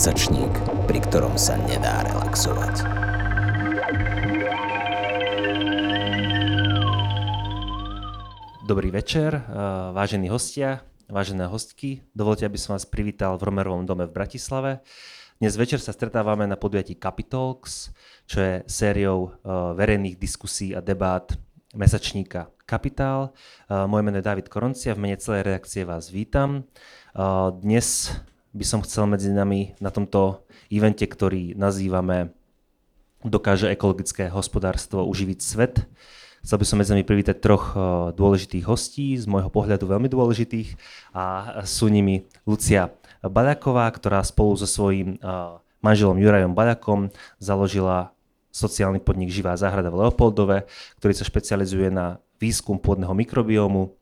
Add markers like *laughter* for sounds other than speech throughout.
Mesačník, pri ktorom sa nedá relaxovať. Dobrý večer, eh, vážení hostia, vážené hostky. Dovolte, aby som vás privítal v Romerovom dome v Bratislave. Dnes večer sa stretávame na podujatí Capitalks, čo je sériou eh, verejných diskusí a debát mesačníka Kapitál. Eh, moje meno je David Koroncia, v mene celej reakcie vás vítam. Dnes by som chcel medzi nami na tomto evente, ktorý nazývame Dokáže ekologické hospodárstvo uživiť svet. Chcel by som medzi nami privítať troch dôležitých hostí, z môjho pohľadu veľmi dôležitých a sú nimi Lucia Baľaková, ktorá spolu so svojím manželom Jurajom Baľakom založila sociálny podnik Živá záhrada v Leopoldove, ktorý sa špecializuje na výskum pôdneho mikrobiomu,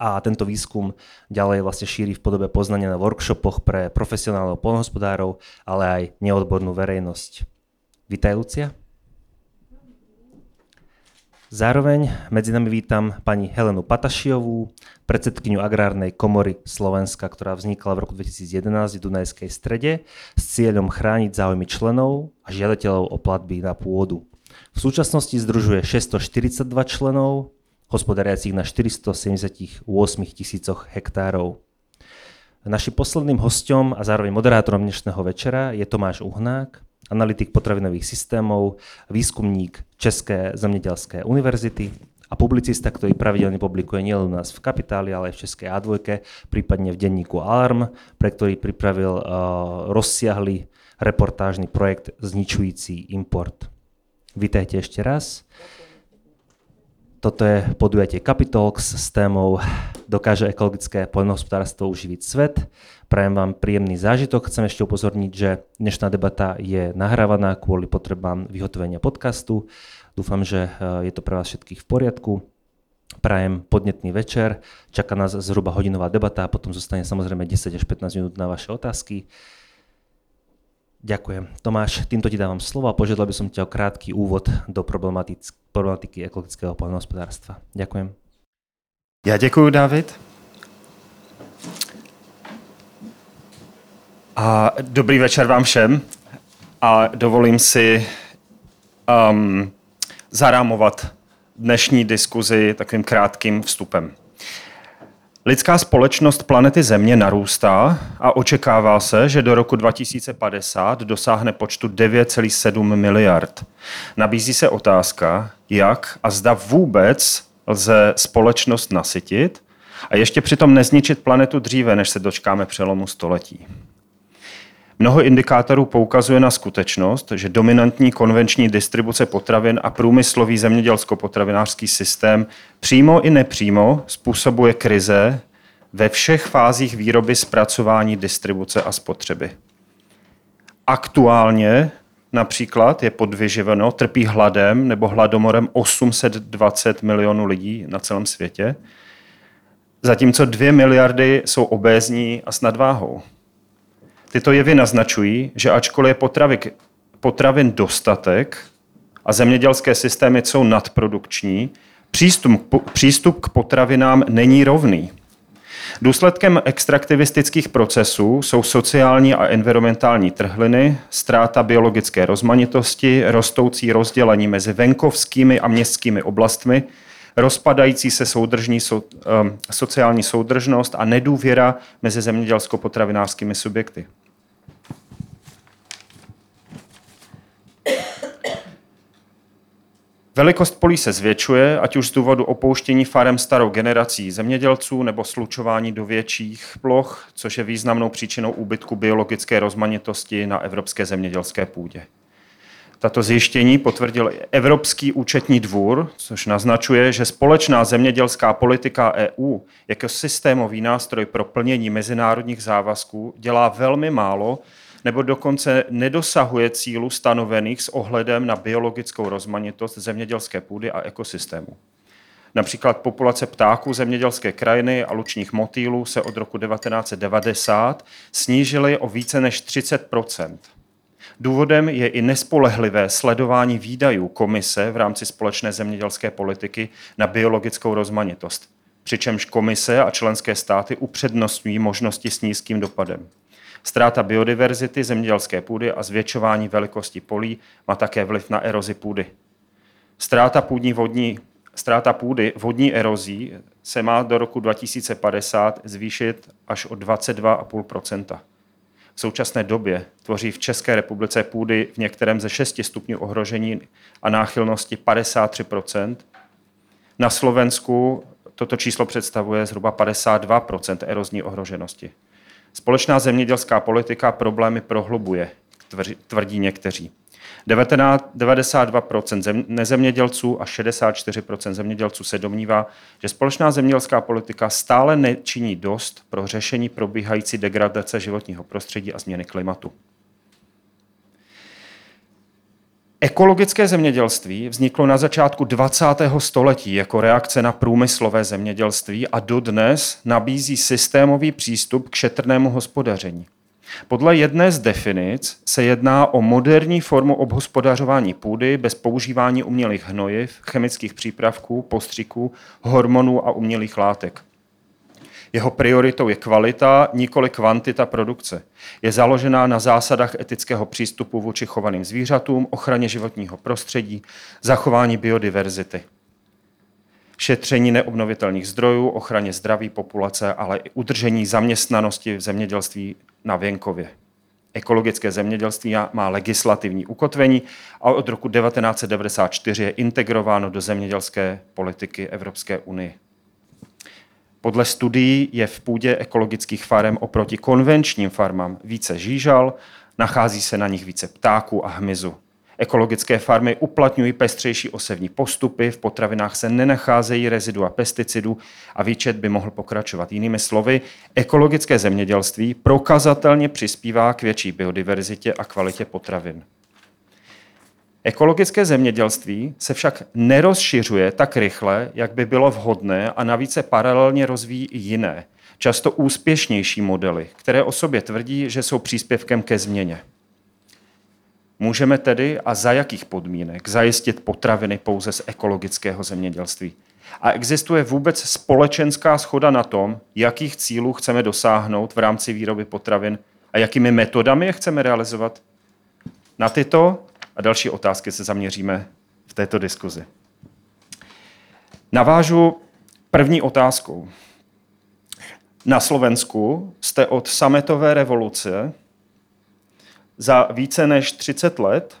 a tento výskum ďalej vlastne šíri v podobe poznania na workshopoch pre profesionálov polnohospodárov, ale aj neodbornú verejnosť. Vítaj, Lucia. Zároveň medzi nami vítam pani Helenu Patašiovú, predsedkyňu Agrárnej komory Slovenska, ktorá vznikla v roku 2011 v Dunajskej strede s cieľom chrániť záujmy členov a žiadateľov o platby na pôdu. V súčasnosti združuje 642 členov, hospodariacich na 478 tisícoch hektárov. Našim posledným hostom a zároveň moderátorom dnešného večera je Tomáš Uhnák, analytik potravinových systémov, výskumník České zemědělské univerzity a publicista, ktorý pravidelne publikuje nielen u nás v Kapitáli, ale aj v Českej A2, prípadne v denníku Alarm, pre ktorý pripravil uh, rozsiahly reportážny projekt Zničující import. Vítajte ešte raz. Toto je podujatie Capitalx s témou Dokáže ekologické poľnohospodárstvo uživiť svet. Prajem vám príjemný zážitok. Chcem ešte upozorniť, že dnešná debata je nahrávaná kvôli potrebám vyhotovenia podcastu. Dúfam, že eh, je to pre vás všetkých v poriadku. Prajem podnetný večer. Čaká nás zhruba hodinová debata a potom zostane samozrejme 10 až 15 minút na vaše otázky. Ďakujem. Tomáš, týmto ti dávam slovo a požiadal by som ťa o krátky úvod do problematiky ekologického poľnohospodárstva. Ďakujem. Já děkuji, David. A dobrý večer vám všem. A dovolím si um, zarámovat dnešní diskuzi takovým krátkým vstupem. Lidská společnost planety Země narůstá a očekává se, že do roku 2050 dosáhne počtu 9,7 miliard. Nabízí se otázka, jak a zda vůbec lze společnost nasytit a ještě přitom nezničit planetu dříve, než se dočkáme přelomu století. Mnoho indikátorů poukazuje na skutečnost, že dominantní konvenční distribuce potravin a průmyslový zemědělsko-potravinářský systém přímo i nepřímo způsobuje krize ve všech fázích výroby, zpracování, distribuce a spotřeby. Aktuálně například je podvyživeno, trpí hladem nebo hladomorem 820 milionů lidí na celém světě, zatímco 2 miliardy jsou obézní a s nadváhou. Tyto jevy naznačují, že ačkoliv je potravik, potravin dostatek a zemědělské systémy jsou nadprodukční, přístup, přístup k potravinám není rovný. Důsledkem extraktivistických procesů jsou sociální a environmentální trhliny, ztráta biologické rozmanitosti, rostoucí rozdělení mezi venkovskými a městskými oblastmi, rozpadající se soudržní, so, um, sociální soudržnost a nedůvěra mezi zemědělsko-potravinářskými subjekty. Velikost polí se zvětšuje, ať už z důvodu opouštění farem starou generací zemědělců nebo slučování do větších ploch, což je významnou příčinou úbytku biologické rozmanitosti na evropské zemědělské půdě. Tato zjištění potvrdil Evropský účetní dvůr, což naznačuje, že společná zemědělská politika EU jako systémový nástroj pro plnění mezinárodních závazků dělá velmi málo nebo dokonce nedosahuje cílu stanovených s ohledem na biologickou rozmanitost zemědělské půdy a ekosystému. Například populace ptáků zemědělské krajiny a lučních motýlů se od roku 1990 snížily o více než 30% Důvodem je i nespolehlivé sledování výdajů komise v rámci společné zemědělské politiky na biologickou rozmanitost, přičemž komise a členské státy upřednostňují možnosti s nízkým dopadem. Ztráta biodiverzity zemědělské půdy a zvětšování velikosti polí má také vliv na erozi půdy. Ztráta, půdní vodní, ztráta půdy vodní erozí se má do roku 2050 zvýšit až o 22,5% V současné době tvoří v České republice půdy v některém ze šesti stupňů ohrožení a náchylnosti 53% Na Slovensku toto číslo představuje zhruba 52 erozní ohroženosti. Společná zemědělská politika problémy prohlubuje, tvrdí někteří. 92% nezemědělců a 64% zemědělců se domnívá, že společná zemědělská politika stále nečiní dost pro řešení probíhající degradace životního prostředí a změny klimatu. Ekologické zemědělství vzniklo na začátku 20. století jako reakce na průmyslové zemědělství a dodnes nabízí systémový přístup k šetrnému hospodaření. Podle jedné z definic se jedná o moderní formu obhospodařování půdy bez používání umělých hnojiv, chemických přípravků, postřiků, hormonů a umělých látek. Jeho prioritou je kvalita, nikoli kvantita produkce. Je založená na zásadách etického přístupu vůči chovaným zvířatům, ochraně životního prostředí, zachování biodiverzity šetření neobnovitelných zdrojů, ochraně zdraví populace, ale i udržení zaměstnanosti v zemědělství na venkově. Ekologické zemědělství má legislativní ukotvení a od roku 1994 je integrováno do zemědělské politiky Evropské unie. Podle studií je v půdě ekologických farem oproti konvenčním farmám více žížal, nachází se na nich více ptáků a hmyzu. Ekologické farmy uplatňují pestřejší osevní postupy, v potravinách se nenacházejí rezidua pesticidů a výčet by mohl pokračovat. Jinými slovy, ekologické zemědělství prokazatelně přispívá k větší biodiverzitě a kvalitě potravin. Ekologické zemědělství se však nerozšiřuje tak rychle, jak by bylo vhodné a navíc se paralelně rozvíjí i jiné, často úspěšnější modely, které o sobě tvrdí, že jsou příspěvkem ke změně. Můžeme tedy a za jakých podmínek zajistit potraviny pouze z ekologického zemědělství? A existuje vůbec společenská schoda na tom, jakých cílů chceme dosáhnout v rámci výroby potravin a jakými metodami je chceme realizovat? Na tyto a další otázky se zaměříme v této diskuzi. Navážu první otázkou. Na Slovensku jste od sametové revoluce za více než 30 let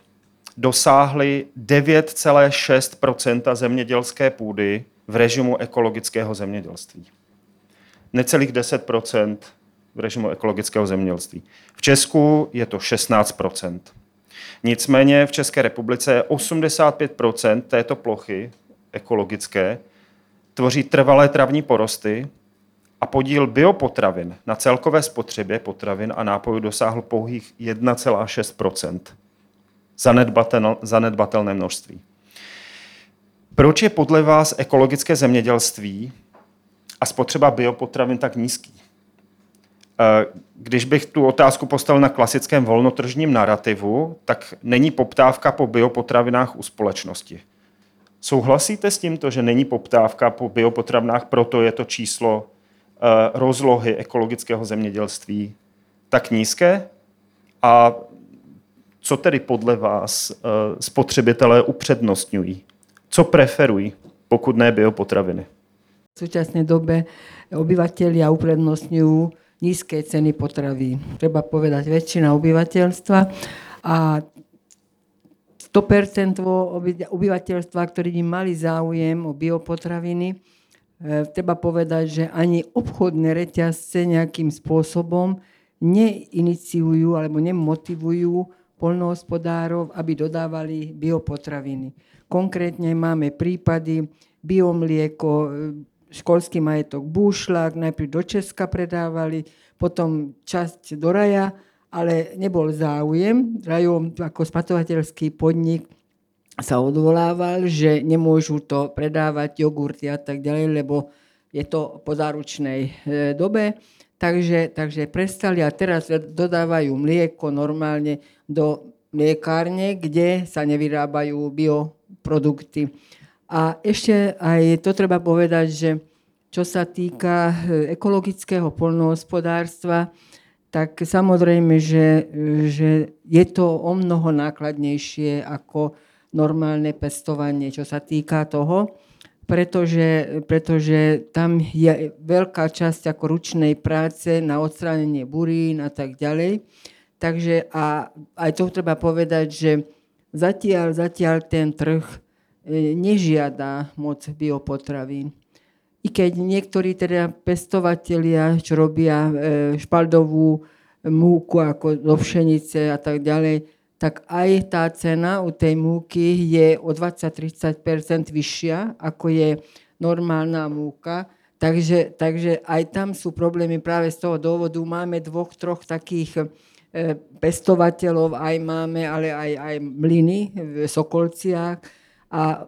dosáhli 9,6% zemědělské půdy v režimu ekologického zemědělství. Necelých 10% v režimu ekologického zemědělství. V Česku je to 16 Nicméně v České republice je 85% této plochy ekologické tvoří trvalé travní porosty a podíl biopotravin na celkové spotřebě potravin a nápojů dosáhl pouhých 1,6 Zanedbatel, zanedbatelné množství. Proč je podle vás ekologické zemědělství a spotřeba biopotravin tak nízký? Eh, když bych tu otázku postavil na klasickém volnotržním narrativu, tak není poptávka po biopotravinách u společnosti. Souhlasíte s tímto, že není poptávka po biopotravinách, proto je to číslo Eh, rozlohy ekologického zemědělství tak nízké? A co tedy podle vás eh, spotřebitelé upřednostňují? Co preferují, pokud ne biopotraviny? V současné době obyvatelia uprednostňujú nízké ceny potravy. Treba povedať, väčšina obyvateľstva a 100% obyvateľstva, ktorí by mali záujem o biopotraviny, E, treba povedať, že ani obchodné reťazce nejakým spôsobom neiniciujú alebo nemotivujú polnohospodárov, aby dodávali biopotraviny. Konkrétne máme prípady biomlieko, školský majetok Búšlak, najprv do Česka predávali, potom časť do Raja, ale nebol záujem. Rajom ako spatovateľský podnik sa odvolával, že nemôžu to predávať jogurty a tak ďalej, lebo je to po záručnej e, dobe. Takže, takže prestali a teraz dodávajú mlieko normálne do mliekárne, kde sa nevyrábajú bioprodukty. A ešte aj to treba povedať, že čo sa týka e, ekologického polnohospodárstva, tak samozrejme, že, že je to o mnoho nákladnejšie ako normálne pestovanie, čo sa týka toho, pretože, pretože tam je veľká časť ako ručnej práce na odstránenie burín a tak ďalej. Takže a aj to treba povedať, že zatiaľ, zatiaľ ten trh nežiada moc biopotravín. I keď niektorí teda pestovatelia, čo robia e, špaldovú múku ako do pšenice a tak ďalej, tak aj tá cena u tej múky je o 20-30% vyššia, ako je normálna múka. Takže, takže aj tam sú problémy práve z toho dôvodu. Máme dvoch, troch takých e, pestovateľov, aj máme, ale aj, aj mlyny v Sokolciach a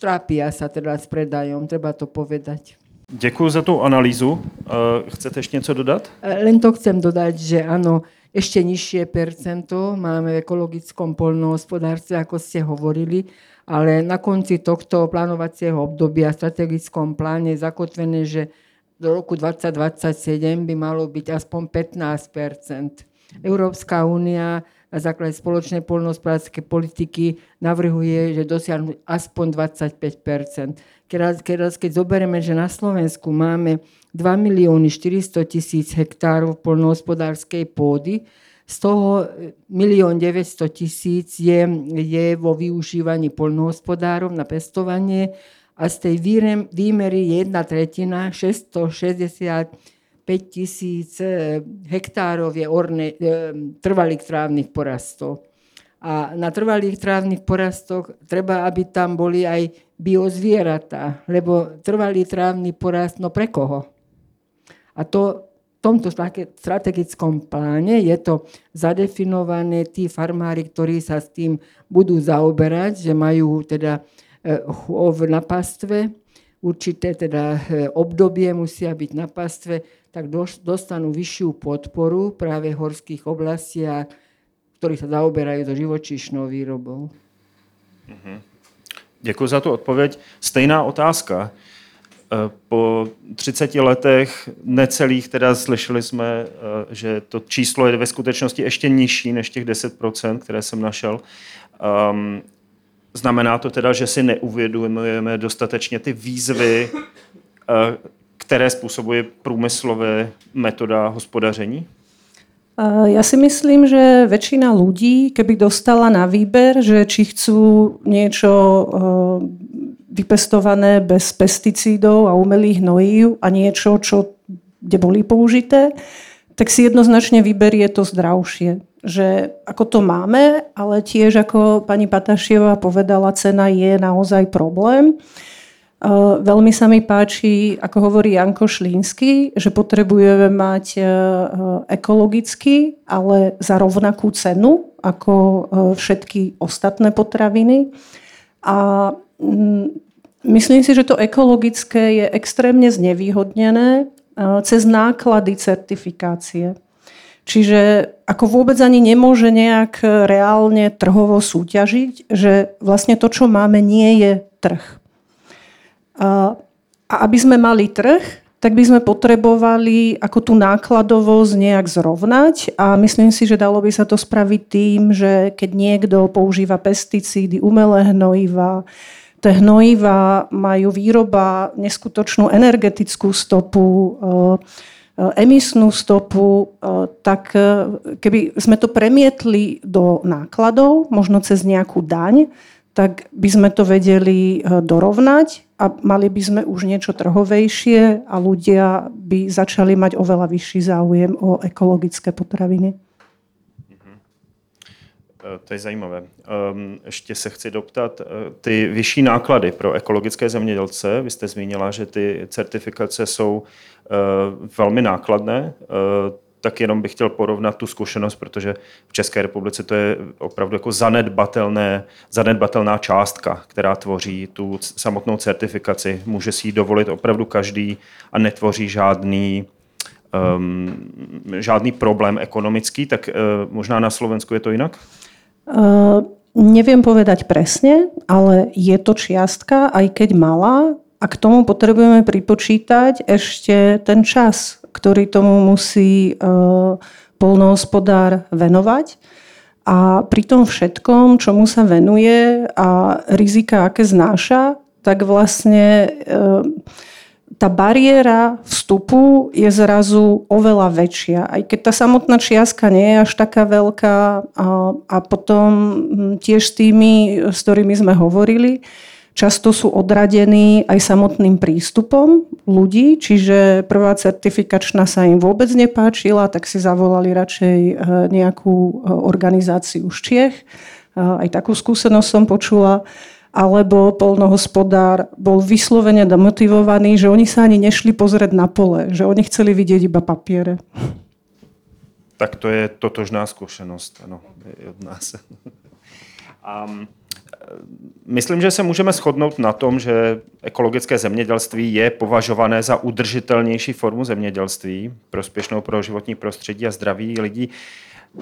trápia sa teda s predajom, treba to povedať. Děkuji za tu analýzu. E, chcete ještě něco dodat? E, len to chcem dodať, že áno, ešte nižšie percento máme v ekologickom poľnohospodárstve, ako ste hovorili, ale na konci tohto plánovacieho obdobia v strategickom pláne je zakotvené, že do roku 2027 by malo byť aspoň 15% Európska únia na základe spoločnej poľnohospodárskej politiky navrhuje, že dosiahnuť aspoň 25 keď, keď zoberieme, že na Slovensku máme 2 milióny 400 tisíc hektárov poľnohospodárskej pôdy, z toho e, 1 900 tisíc je, je vo využívaní poľnohospodárov na pestovanie a z tej výmery jedna tretina, 660 5000 eh, hektárov je orne, eh, trvalých trávnych porastov. A na trvalých trávnych porastoch treba, aby tam boli aj biozvieratá, lebo trvalý trávny porast, no pre koho? A to v tomto strategickom pláne je to zadefinované tí farmári, ktorí sa s tým budú zaoberať, že majú teda eh, chov na pastve, určité teda e, obdobie musia byť na pastve, tak dostanú vyššiu podporu práve v horských oblastiach, ktorí sa zaoberajú do živočíšnou výrobou. Uh-huh. Děkuji za tu odpověď. Stejná otázka. Eh, po 30 letech necelých, teda slyšeli jsme, eh, že to číslo je ve skutečnosti ještě nižší než těch 10%, které jsem našel. Um, znamená to teda, že si neuvědomujeme dostatečně ty výzvy, eh, které způsobuje průmyslové metoda hospodaření? Ja si myslím, že väčšina ľudí, keby dostala na výber, že či chcú niečo vypestované bez pesticídov a umelých hnojív a niečo, čo, kde boli použité, tak si jednoznačne vyberie to zdravšie. Že ako to máme, ale tiež ako pani Patašieva povedala, cena je naozaj problém. Veľmi sa mi páči, ako hovorí Janko Šlínsky, že potrebujeme mať e, ekologicky, ale za rovnakú cenu ako e, všetky ostatné potraviny. A Myslím si, že to ekologické je extrémne znevýhodnené cez náklady certifikácie. Čiže ako vôbec ani nemôže nejak reálne trhovo súťažiť, že vlastne to, čo máme, nie je trh. A aby sme mali trh, tak by sme potrebovali ako tú nákladovosť nejak zrovnať a myslím si, že dalo by sa to spraviť tým, že keď niekto používa pesticídy, umelé hnojiva, Tie hnojiva majú výroba neskutočnú energetickú stopu, eh, eh, emisnú stopu, eh, tak keby sme to premietli do nákladov, možno cez nejakú daň, tak by sme to vedeli dorovnať a mali by sme už niečo trhovejšie a ľudia by začali mať oveľa vyšší záujem o ekologické potraviny. Eh, to je zajímavé. Um, ještě se chci doptat, eh, ty vyšší náklady pro ekologické zemědělce, vy jste zmínila, že ty certifikace jsou uh, velmi nákladné, tak jenom bych chtěl porovnat tu zkušenost, protože v České republice to je opravdu jako zanedbatelné, zanedbatelná částka, která tvoří tu samotnou certifikaci. Může si ji dovolit opravdu každý a netvoří žádný um, žádný problém ekonomický, tak uh, možná na Slovensku je to jinak? Uh, neviem povedať presne, ale je to čiastka, aj keď malá, a k tomu potrebujeme pripočítať ešte ten čas, ktorý tomu musí uh, polnohospodár venovať. A pri tom všetkom, čomu sa venuje a rizika, aké znáša, tak vlastne e, tá bariéra vstupu je zrazu oveľa väčšia. Aj keď tá samotná čiastka nie je až taká veľká a, a potom tiež s tými, s ktorými sme hovorili, Často sú odradení aj samotným prístupom ľudí, čiže prvá certifikačná sa im vôbec nepáčila, tak si zavolali radšej e, nejakú e, organizáciu z Čiech. E, aj takú skúsenosť som počula alebo polnohospodár bol vyslovene demotivovaný, že oni sa ani nešli pozrieť na pole, že oni chceli vidieť iba papiere. Tak to je totožná skúsenosť ano, od nás. *laughs* Um, Myslím, že se můžeme shodnout na tom, že ekologické zemědělství je považované za udržitelnější formu zemědělství, prospěšnou pro životní prostředí a zdraví lidí.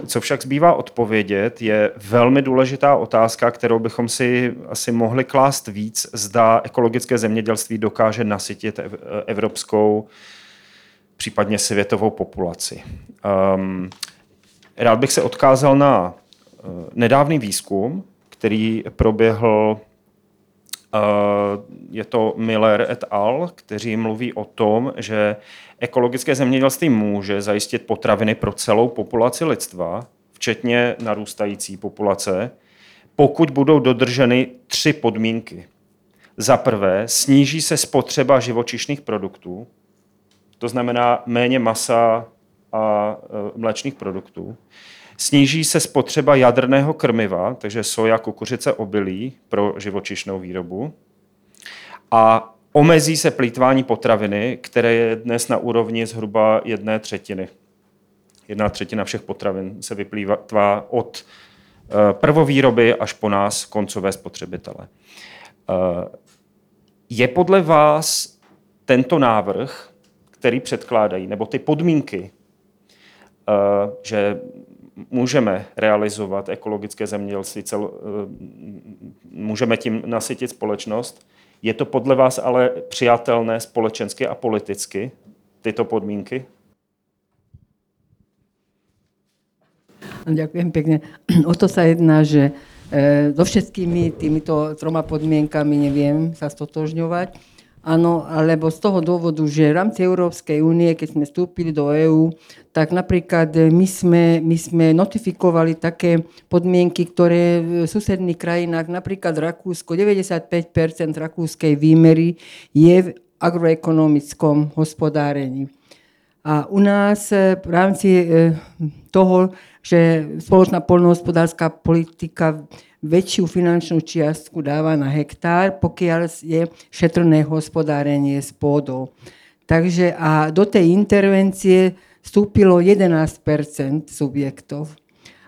Co však zbývá odpovědět, je velmi důležitá otázka, kterou bychom si asi mohli klást víc, zda ekologické zemědělství dokáže nasytit evropskou, případně světovou populaci. Um, rád bych se odkázal na uh, nedávný výzkum, který proběhl, eh, je to Miller et al., kteří mluví o tom, že ekologické zemědělství může zajistit potraviny pro celou populaci lidstva, včetně narůstající populace, pokud budou dodrženy tři podmínky. Za prvé, sníží se spotřeba živočišných produktů, to znamená méně masa a eh, mléčných produktů. Sníží se spotřeba jadrného krmiva, takže soja, kukuřice, obilí pro živočišnou výrobu. A omezí se plítvání potraviny, které je dnes na úrovni zhruba jedné třetiny. Jedna třetina všech potravin se vyplývá od eh, prvovýroby až po nás, koncové spotřebitele. Eh, je podle vás tento návrh, který předkládají, nebo ty podmínky, eh, že můžeme realizovat ekologické zemědělství, cel, eh, můžeme tím nasytit společnost. Je to podle vás ale přijatelné společensky a politicky, tyto podmínky? Ďakujem pekne. *clears throat* O to sa jedná, že e, so všetkými týmito troma podmienkami neviem sa stotožňovať Áno, alebo z toho dôvodu, že v rámci Európskej únie, keď sme vstúpili do EÚ, tak napríklad my sme, my sme notifikovali také podmienky, ktoré v susedných krajinách, napríklad Rakúsko, 95% rakúskej výmery je v agroekonomickom hospodárení. A u nás v rámci e, toho, že spoločná poľnohospodárska politika väčšiu finančnú čiastku dáva na hektár, pokiaľ je šetrné hospodárenie s pôdou. Takže a do tej intervencie vstúpilo 11% subjektov.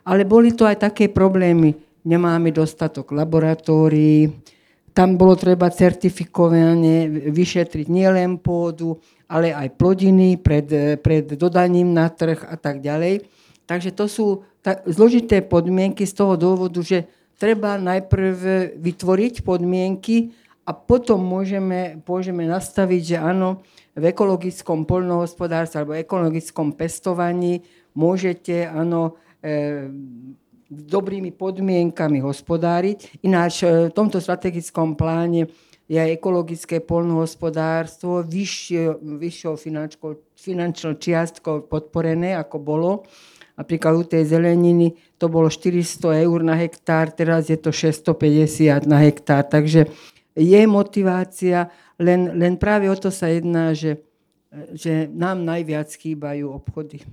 Ale boli to aj také problémy. Nemáme dostatok laboratórií, tam bolo treba certifikovane vyšetriť nielen pôdu, ale aj plodiny pred, pred dodaním na trh a tak ďalej. Takže to sú tak, zložité podmienky z toho dôvodu, že treba najprv vytvoriť podmienky a potom môžeme, môžeme nastaviť, že áno, v ekologickom poľnohospodárstve alebo ekologickom pestovaní môžete áno, e, dobrými podmienkami hospodáriť. Ináč e, v tomto strategickom pláne je aj ekologické poľnohospodárstvo vyššou finančnou čiastkou podporené, ako bolo. Napríklad u tej zeleniny to bolo 400 eur na hektár, teraz je to 650 na hektár. Takže je motivácia, len, len práve o to sa jedná, že, že nám najviac chýbajú obchody.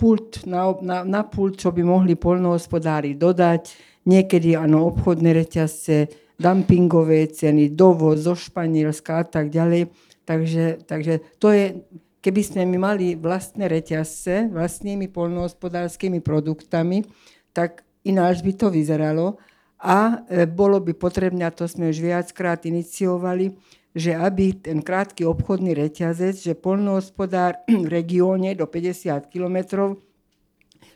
Pult, na, na, na pult, čo by mohli polnohospodári dodať, niekedy áno, obchodné reťazce, dumpingové ceny, dovoz zo Španielska a tak ďalej. Takže, takže to je keby sme my mali vlastné reťazce, vlastnými polnohospodárskymi produktami, tak ináč by to vyzeralo. A e, bolo by potrebné, a to sme už viackrát iniciovali, že aby ten krátky obchodný reťazec, že polnohospodár *clears throat* v regióne do 50 kilometrov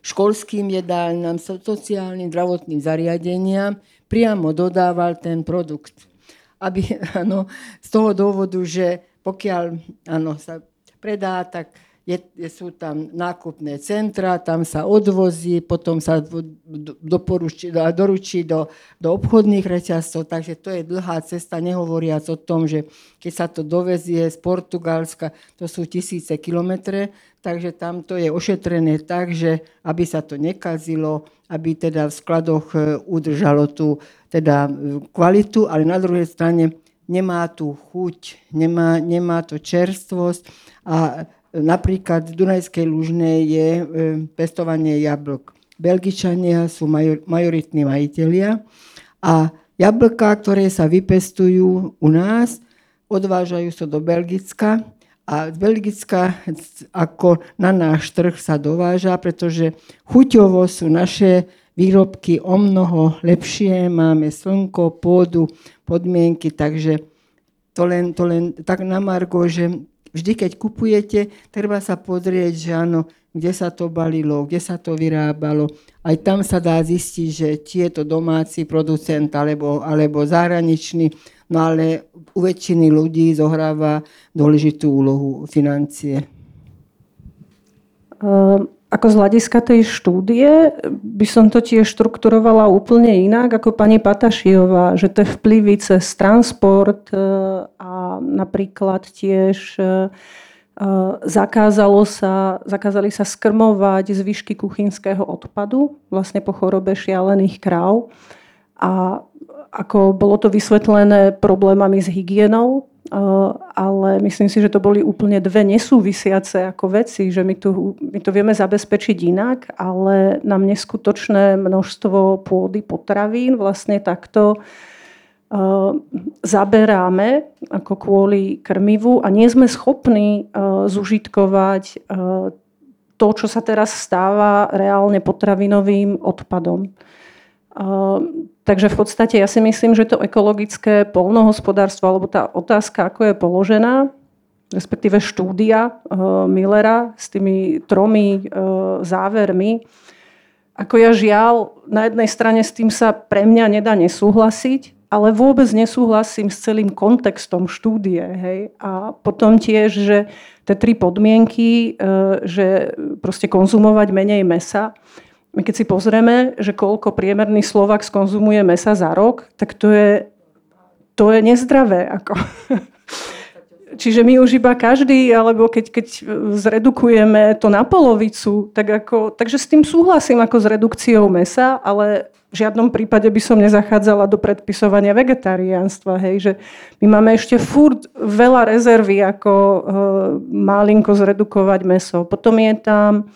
školským jedálňam, sociálnym, zdravotným zariadeniam priamo dodával ten produkt. Aby, *laughs* ano, z toho dôvodu, že pokiaľ ano, sa predá, tak je, sú tam nákupné centra, tam sa odvozí, potom sa doporučí, doručí do, do obchodných reťazcov, takže to je dlhá cesta, nehovoriac o tom, že keď sa to dovezie z Portugalska, to sú tisíce kilometre, takže tam to je ošetrené tak, že aby sa to nekazilo, aby teda v skladoch e, udržalo tú teda e, kvalitu, ale na druhej strane nemá tú chuť, nemá, nemá to čerstvosť. A Napríklad v Dunajskej Lužnej je e, pestovanie jablk. Belgičania sú majoritní majiteľia a jablka, ktoré sa vypestujú u nás, odvážajú sa do Belgicka. A z Belgicka ako na náš trh sa dováža, pretože chuťovo sú naše výrobky o mnoho lepšie, máme slnko, pôdu, podmienky, takže to len, to len tak na Margo, že vždy, keď kupujete, treba sa pozrieť, že áno, kde sa to balilo, kde sa to vyrábalo. Aj tam sa dá zistiť, že či je to domáci producent alebo, alebo zahraničný, no ale u väčšiny ľudí zohráva dôležitú úlohu financie. Um ako z hľadiska tej štúdie by som to tiež štrukturovala úplne inak ako pani Patašiová, že tie vplyvy cez transport e, a napríklad tiež e, e, zakázalo sa, zakázali sa skrmovať zvyšky kuchynského odpadu vlastne po chorobe šialených kráv. A ako bolo to vysvetlené problémami s hygienou, ale myslím si, že to boli úplne dve nesúvisiace ako veci, že my, tu, my to vieme zabezpečiť inak, ale nám neskutočné množstvo pôdy potravín vlastne takto zaberáme ako kvôli krmivu a nie sme schopní zužitkovať to, čo sa teraz stáva reálne potravinovým odpadom. Takže v podstate ja si myslím, že to ekologické polnohospodárstvo, alebo tá otázka, ako je položená, respektíve štúdia uh, Millera s tými tromi uh, závermi, ako ja žiaľ, na jednej strane s tým sa pre mňa nedá nesúhlasiť, ale vôbec nesúhlasím s celým kontextom štúdie. Hej? A potom tiež, že tie tri podmienky, uh, že proste konzumovať menej mesa, my keď si pozrieme, že koľko priemerný Slovak skonzumuje mesa za rok, tak to je, to je nezdravé. Ako. *laughs* Čiže my už iba každý, alebo keď, keď zredukujeme to na polovicu, tak ako, takže s tým súhlasím ako s redukciou mesa, ale v žiadnom prípade by som nezachádzala do predpisovania vegetariánstva. Hej, že my máme ešte furt veľa rezervy, ako e, malinko zredukovať meso. Potom je tam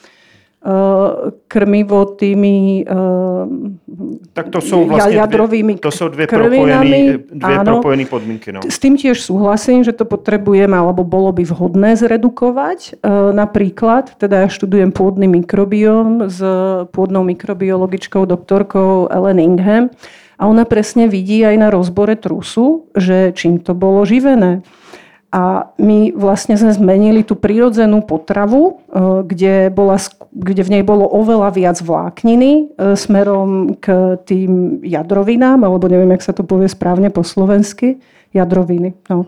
krmivo tými tak to sú vlastne jadrovými dve, to sú dve, propojené, dve áno, propojené podmienky. No. S tým tiež súhlasím, že to potrebujeme, alebo bolo by vhodné zredukovať. Napríklad, teda ja študujem pôdny mikrobióm s pôdnou mikrobiologičkou doktorkou Ellen Ingham a ona presne vidí aj na rozbore trusu, že čím to bolo živené. A my vlastne sme zmenili tú prírodzenú potravu, e, kde, bola, kde v nej bolo oveľa viac vlákniny e, smerom k tým jadrovinám, alebo neviem, jak sa to povie správne po slovensky, jadroviny. No.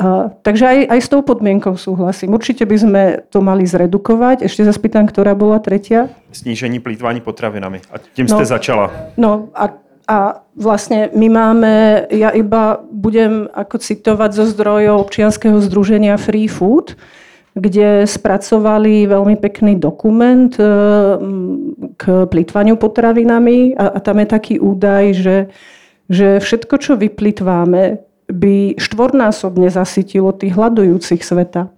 A, takže aj, aj s tou podmienkou súhlasím. Určite by sme to mali zredukovať. Ešte sa spýtam, ktorá bola tretia? Snížení plýtvání potravinami. A tým no, ste začala. No a a vlastne my máme, ja iba budem ako citovať zo zdrojov občianského združenia Free Food, kde spracovali veľmi pekný dokument e, k plýtvaniu potravinami a, a tam je taký údaj, že, že všetko, čo vyplýtváme, by štvornásobne zasytilo tých hľadujúcich sveta.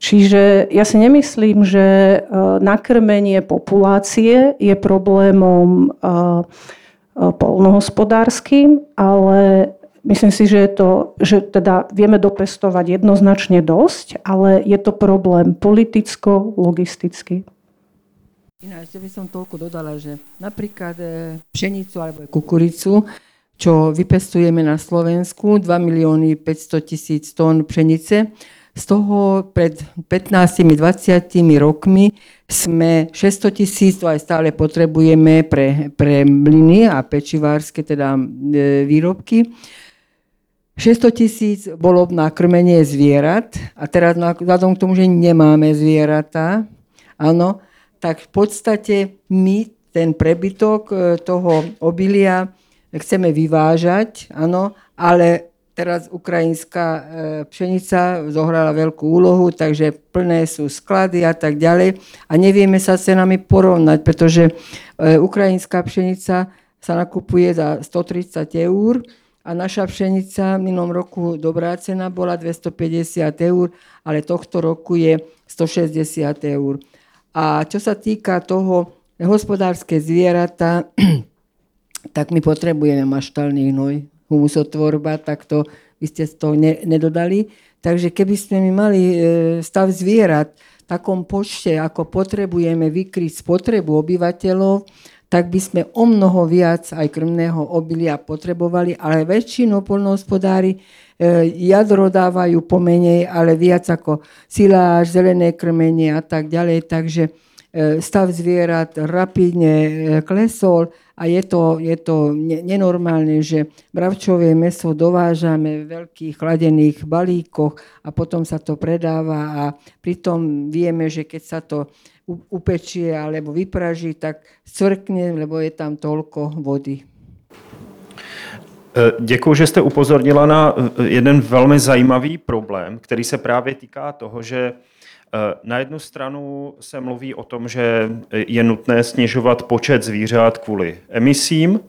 Čiže ja si nemyslím, že e, nakrmenie populácie je problémom uh, polnohospodárským, ale myslím si, že, je to, že teda vieme dopestovať jednoznačne dosť, ale je to problém politicko-logistický. Ináč by som toľko dodala, že napríklad e, pšenicu alebo kukuricu, čo vypestujeme na Slovensku, 2 milióny 500 tisíc tón pšenice, z toho pred 15-20 rokmi sme 600 tisíc, to aj stále potrebujeme pre, pre mlyny a pečivárske teda e, výrobky. 600 tisíc bolo na krmenie zvierat a teraz vzhľadom k tomu, že nemáme zvieratá, áno, tak v podstate my ten prebytok e, toho obilia chceme vyvážať, áno, ale teraz ukrajinská e, pšenica zohrala veľkú úlohu, takže plné sú sklady a tak ďalej a nevieme sa s cenami porovnať, pretože e, ukrajinská pšenica sa nakupuje za 130 eur, a naša pšenica v minulom roku dobrá cena bola 250 eur, ale tohto roku je 160 eur. A čo sa týka toho hospodárske zvieratá, *clears throat* tak my potrebujeme maštalný hnoj, humusotvorba, tak to vy ste to ne, nedodali. Takže keby sme my mali e, stav zvierat v takom počte, ako potrebujeme vykryť spotrebu obyvateľov, tak by sme o mnoho viac aj krmného obilia potrebovali, ale väčšinou polnohospodári e, jadro dávajú pomenej, ale viac ako siláž, zelené krmenie a tak ďalej. Takže stav zvierat rapidne e, klesol a je to, je to nenormálne, že bravčové meso dovážame v veľkých chladených balíkoch a potom sa to predáva a pritom vieme, že keď sa to upečie alebo vypraží, tak cvrkne, lebo je tam toľko vody. E, Děkuji, že jste upozornila na e, jeden velmi zajímavý problém, který se právě týká toho, že e, na jednu stranu se mluví o tom, že je nutné snižovat počet zvířat kvůli emisím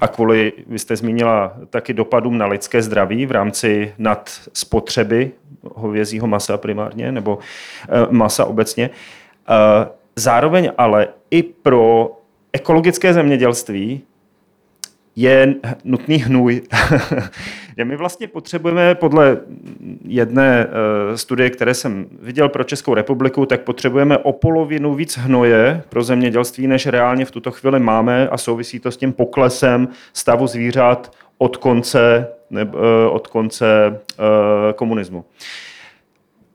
a kvůli, vy jste zmínila, taky dopadům na lidské zdraví v rámci nad spotřeby hovězího masa primárně, nebo masa obecně. Eh, zároveň ale i pro ekologické zemědělství je nutný hnůj. *laughs* My vlastně potřebujeme podle jedné eh, studie, které jsem viděl pro Českou republiku, tak potřebujeme o polovinu víc hnoje pro zemědělství, než reálně v tuto chvíli máme a souvisí to s tím poklesem stavu zvířat od konce, eh, od konce komunismu.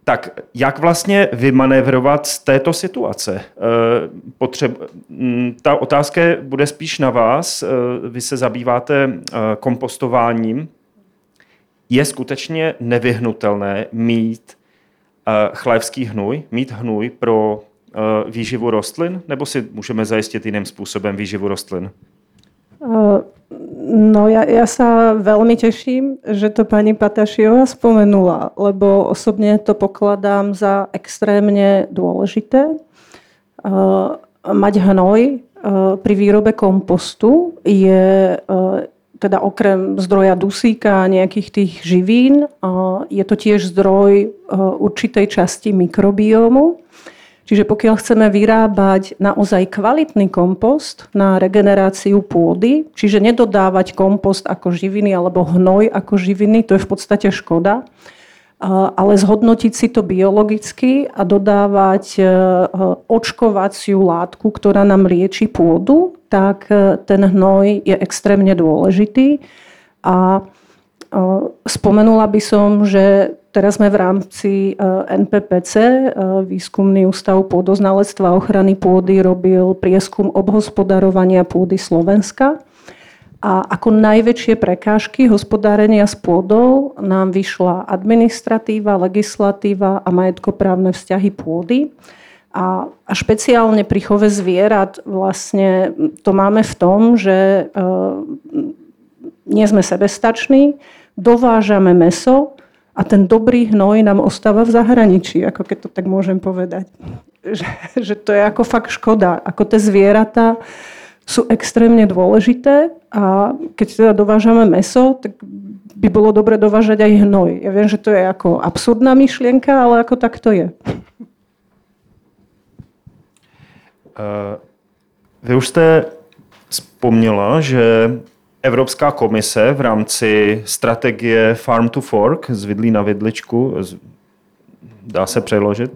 Tak jak vlastně vymanévrovat z této situace? Eh, potřeb... Mm, ta otázka bude spíš na vás. Eh, vy se zabýváte eh, kompostováním. Je skutečně nevyhnutelné mít chlévský hnůj, mít hnůj pro výživu rostlin, nebo si můžeme zajistit jiným způsobem výživu rostlin? No ja, ja sa veľmi teším, že to pani Patašiová spomenula, lebo osobne to pokladám za extrémne dôležité. Uh, mať hnoj uh, pri výrobe kompostu je uh, teda okrem zdroja dusíka a nejakých tých živín, je to tiež zdroj určitej časti mikrobiómu Čiže pokiaľ chceme vyrábať naozaj kvalitný kompost na regeneráciu pôdy, čiže nedodávať kompost ako živiny alebo hnoj ako živiny, to je v podstate škoda, ale zhodnotiť si to biologicky a dodávať e, očkovaciu látku, ktorá nám lieči pôdu, tak e, ten hnoj je extrémne dôležitý. A Spomenula by som, že teraz sme v rámci e, NPPC, e, Výskumný ústav pôdoznalectva a ochrany pôdy, robil prieskum obhospodarovania pôdy Slovenska. A ako najväčšie prekážky hospodárenia s pôdou nám vyšla administratíva, legislatíva a majetkoprávne vzťahy pôdy. A, a špeciálne pri chove zvierat vlastne to máme v tom, že e, nie sme sebestační, dovážame meso a ten dobrý hnoj nám ostáva v zahraničí, ako keď to tak môžem povedať. Že, že to je ako fakt škoda. Ako tie zvieratá sú extrémne dôležité a keď teda dovážame meso, tak by bolo dobre dovážať aj hnoj. Ja viem, že to je ako absurdná myšlienka, ale ako tak to je. Uh, vy už jste vzpomněla, že Evropská komise v rámci strategie Farm to Fork, z vidlí na vidličku, dá se přeložit,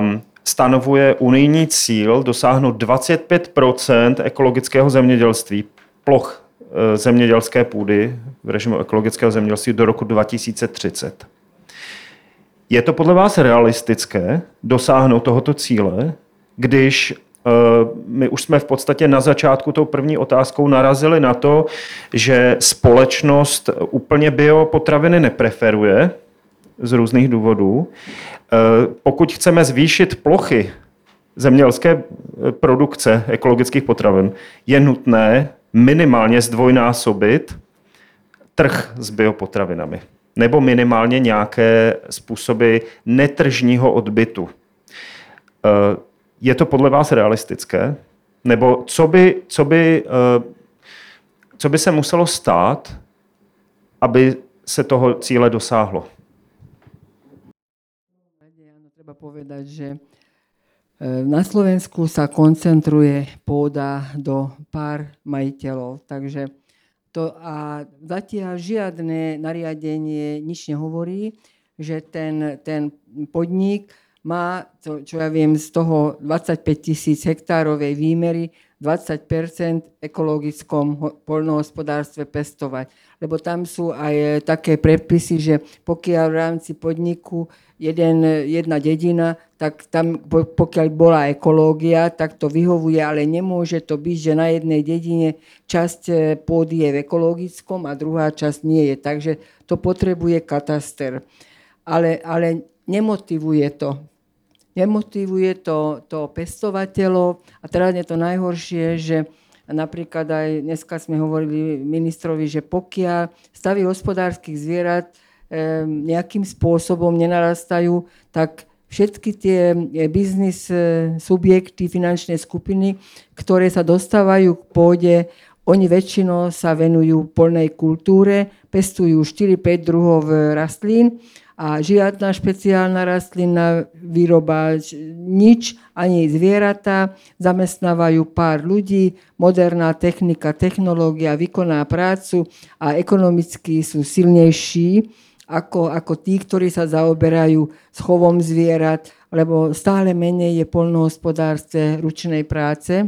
um, stanovuje unijní cíl dosáhnout 25% ekologického zemědělství, ploch e, zemědělské půdy v režimu ekologického zemědělství do roku 2030. Je to podle vás realistické dosáhnout tohoto cíle, když my už jsme v podstatě na začátku tou první otázkou narazili na to, že společnost úplně biopotraviny nepreferuje z různých důvodů. Pokud chceme zvýšit plochy zemědělské produkce ekologických potravin, je nutné minimálně zdvojnásobit trh s biopotravinami nebo minimálně nějaké způsoby netržního odbytu. Je to podle vás realistické? Nebo co by, co by, eh, co by se muselo stát, aby se toho cíle dosáhlo? Treba povedať, že eh, na Slovensku sa koncentruje pôda do pár majiteľov, takže to, a zatiaľ žiadne nariadenie nič nehovorí, že ten, ten podnik má, to, čo ja viem, z toho 25 tisíc hektárovej výmery 20% ekologickom poľnohospodárstve pestovať. Lebo tam sú aj také predpisy, že pokiaľ v rámci podniku jeden, jedna dedina, tak tam pokiaľ bola ekológia, tak to vyhovuje, ale nemôže to byť, že na jednej dedine časť e, pôdy je v ekologickom a druhá časť nie je. Takže to potrebuje kataster. Ale, ale nemotivuje to. Nemotivuje to, to pestovateľov. A teraz je to najhoršie, že napríklad aj dneska sme hovorili ministrovi, že pokiaľ stavy hospodárskych zvierat nejakým spôsobom nenarastajú, tak všetky tie e, biznis e, subjekty, finančné skupiny, ktoré sa dostávajú k pôde, oni väčšinou sa venujú polnej kultúre, pestujú 4-5 druhov rastlín a žiadna špeciálna rastlina výroba, nič, ani zvieratá, zamestnávajú pár ľudí, moderná technika, technológia vykoná prácu a ekonomicky sú silnejší ako, ako tí, ktorí sa zaoberajú schovom zvierat, lebo stále menej je polnohospodárstve ručnej práce.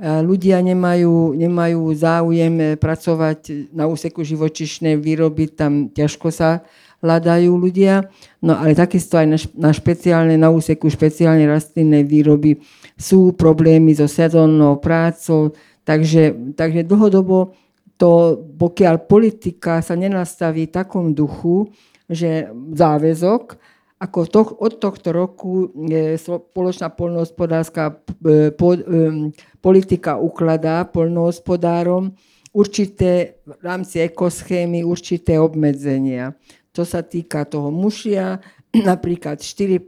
Ľudia nemajú, nemajú záujem pracovať na úseku živočišnej výroby, tam ťažko sa hľadajú ľudia. No ale takisto aj na, špeciálne, na úseku špeciálnej rastlinnej výroby sú problémy so sezónnou prácou, takže, takže dlhodobo to, pokiaľ politika sa nenastaví v takom duchu, že záväzok, ako to, od tohto roku je spoločná poľnohospodárska e, po, um, politika ukladá poľnohospodárom určité v rámci ekoschémy určité obmedzenia. To sa týka toho mušia, *clears throat* napríklad 4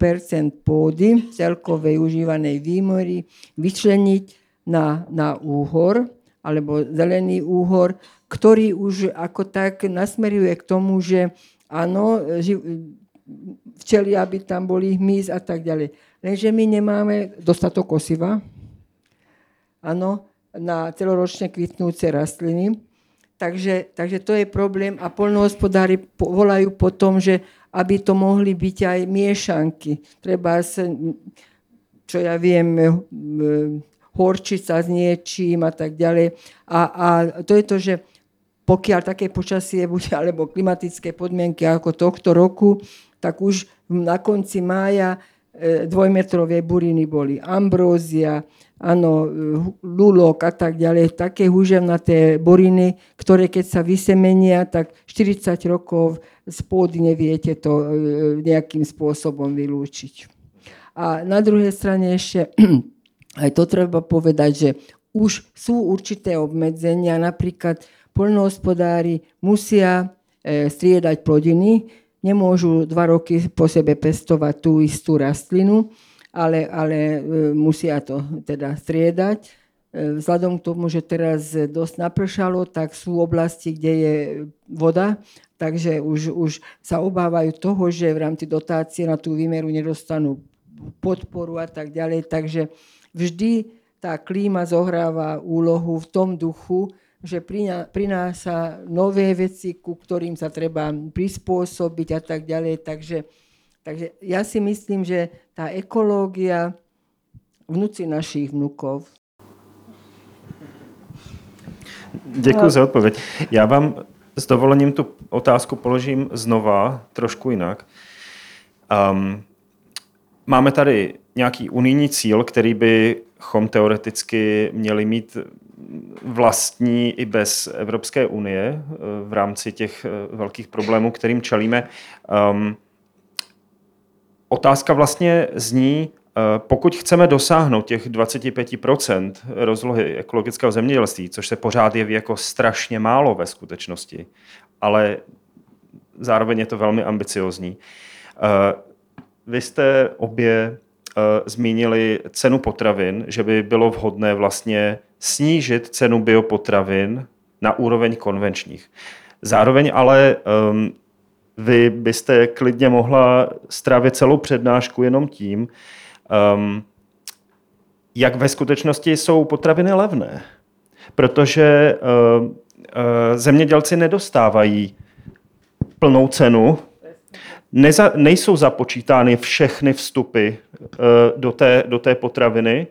pôdy celkovej užívanej výmory vyčleniť na, na úhor, alebo zelený úhor, ktorý už ako tak nasmeruje k tomu, že áno, včeli, aby tam boli hmyz a tak ďalej. Lenže my nemáme dostatok osiva, áno, na celoročne kvitnúce rastliny. Takže, takže to je problém a polnohospodári volajú po tom, že aby to mohli byť aj miešanky. Treba, čo ja viem, horčica s niečím a tak ďalej. A, a to je to, že pokiaľ také počasie bude, *laughs* alebo klimatické podmienky ako tohto roku, tak už na konci mája e, dvojmetrové buriny boli ambrózia, áno, lulok a tak ďalej, také húževnaté buriny, ktoré keď sa vysemenia, tak 40 rokov z pôdy neviete to e, nejakým spôsobom vylúčiť. A na druhej strane ešte *clears throat* aj to treba povedať, že už sú určité obmedzenia, napríklad poľnohospodári musia e, striedať plodiny, nemôžu dva roky po sebe pestovať tú istú rastlinu, ale, ale e, musia to teda striedať. E, vzhľadom k tomu, že teraz dosť napršalo, tak sú oblasti, kde je voda, takže už, už sa obávajú toho, že v rámci dotácie na tú výmeru nedostanú podporu a tak ďalej. Takže vždy tá klíma zohráva úlohu v tom duchu, že prináša nové veci, ku ktorým sa treba prispôsobiť a tak ďalej. Takže, takže ja si myslím, že tá ekológia vnúci našich vnúkov. Děkuji za odpověď. Já vám s dovolením tu otázku položím znova, trošku jinak. Um, máme tady nějaký unijní cíl, který by chom teoreticky měli mít vlastní i bez Evropské unie eh, v rámci těch eh, velkých problémů, kterým čelíme. Um, otázka vlastně zní, eh, pokud chceme dosáhnout těch 25% rozlohy ekologického zemědělství, což se pořád jeví jako strašně málo ve skutečnosti, ale zároveň je to velmi ambiciozní. Vy jste obě zmínili cenu potravin, že by bylo vhodné vlastně snížit cenu biopotravin na úroveň konvenčních. Zároveň ale um, vy byste klidně mohla strávit celou přednášku jenom tím, um, jak ve skutečnosti jsou potraviny levné. Protože uh, uh, zemědělci nedostávají plnou cenu, neza, nejsou započítány všechny vstupy uh, do, té, do té potraviny,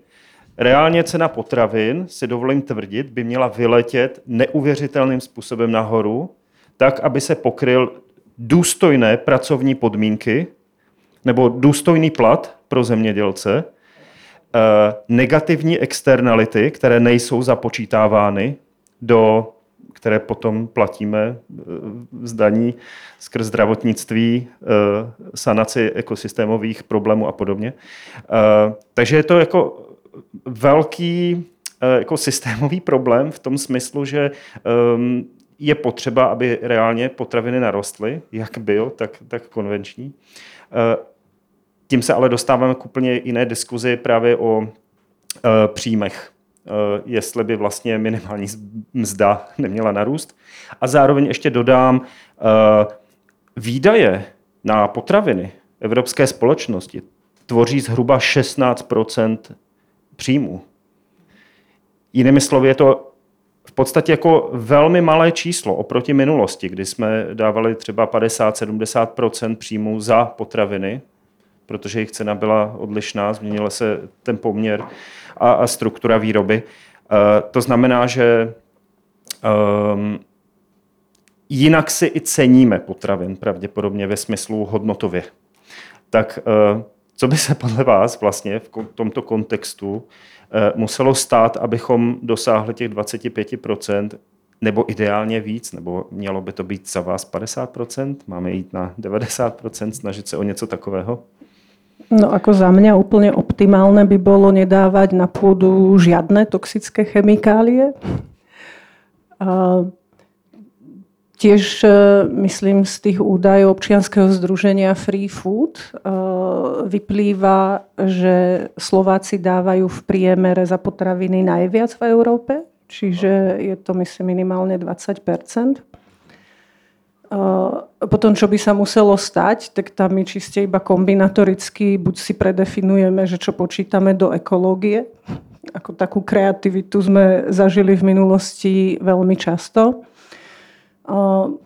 Reálně cena potravin, si dovolím tvrdit, by měla vyletět neuvěřitelným způsobem nahoru, tak, aby se pokryl důstojné pracovní podmínky nebo důstojný plat pro zemědělce, eh, negativní externality, které nejsou započítávány do které potom platíme eh, zdaní skrz zdravotnictví, eh, sanaci ekosystémových problémů a podobně. Takže je to jako velký jako systémový problém v tom smyslu, že um, je potřeba, aby reálně potraviny narostly, jak byl, tak, tak konvenční. Uh, tím se ale dostáváme k úplně jiné diskuzi právě o uh, příjmech. Uh, jestli by vlastně minimální mzda neměla narůst. A zároveň ještě dodám, výdaje na potraviny evropské společnosti tvoří zhruba 16% příjmů. Jinými slovy, je to v podstatě jako velmi malé číslo oproti minulosti, kdy jsme dávali třeba 50-70% příjmů za potraviny, protože jejich cena byla odlišná, změnila se ten poměr a, a struktura výroby. Uh, to znamená, že um, jinak si i ceníme potravin, pravděpodobně ve smyslu hodnotově. Tak uh, co by se podle vás vlastně v tomto kontextu eh, muselo stát, abychom dosáhli těch 25%, nebo ideálně víc, nebo mělo by to být za vás 50%, máme jít na 90%, snažit se o něco takového? No ako za mňa úplne optimálne by bolo nedávať na pôdu žiadne toxické chemikálie. Tiež e, myslím z tých údajov občianského združenia Free Food e, vyplýva, že Slováci dávajú v priemere za potraviny najviac v Európe, čiže je to myslím minimálne 20 e, potom, čo by sa muselo stať, tak tam my čiste iba kombinatoricky buď si predefinujeme, že čo počítame do ekológie, ako takú kreativitu sme zažili v minulosti veľmi často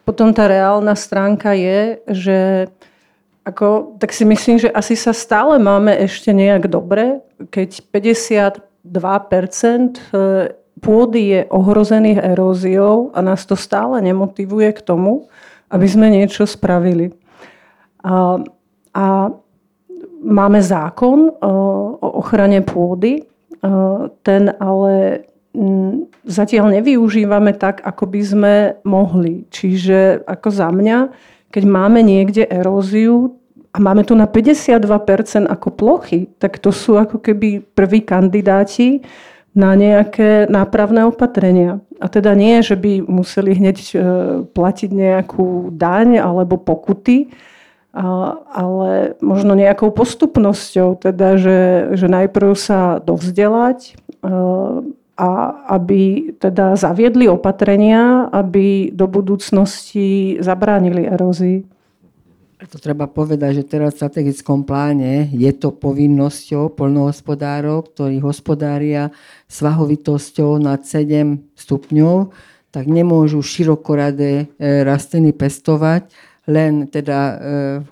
potom tá reálna stránka je, že ako, tak si myslím, že asi sa stále máme ešte nejak dobre, keď 52% e, pôdy je ohrozených eróziou a nás to stále nemotivuje k tomu, aby sme niečo spravili. A, a máme zákon o, o ochrane pôdy, ten ale zatiaľ nevyužívame tak, ako by sme mohli. Čiže ako za mňa, keď máme niekde eróziu a máme tu na 52% ako plochy, tak to sú ako keby prví kandidáti na nejaké nápravné opatrenia. A teda nie, že by museli hneď e, platiť nejakú daň alebo pokuty, ale možno nejakou postupnosťou, teda, že, že najprv sa dovzdelať, e, a aby teda zaviedli opatrenia, aby do budúcnosti zabránili erózii. To treba povedať, že teraz v strategickom pláne je to povinnosťou polnohospodárov, ktorí hospodária svahovitosťou nad 7 stupňov, tak nemôžu širokoradé e, rastliny pestovať, len teda e,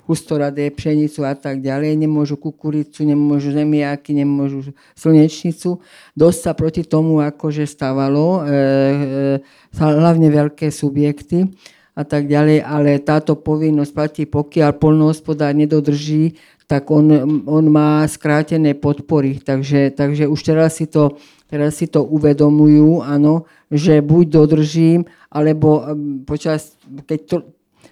hustoradé, pšenicu a tak ďalej. Nemôžu kukuricu, nemôžu zemiaky, nemôžu slnečnicu. Dosť sa proti tomu akože stávalo, e, e, hlavne veľké subjekty a tak ďalej, ale táto povinnosť platí, pokiaľ polnohospodár nedodrží tak on, on má skrátené podpory. Takže, takže už teraz si, to, teraz si to uvedomujú, áno, že buď dodržím, alebo počas, keď to,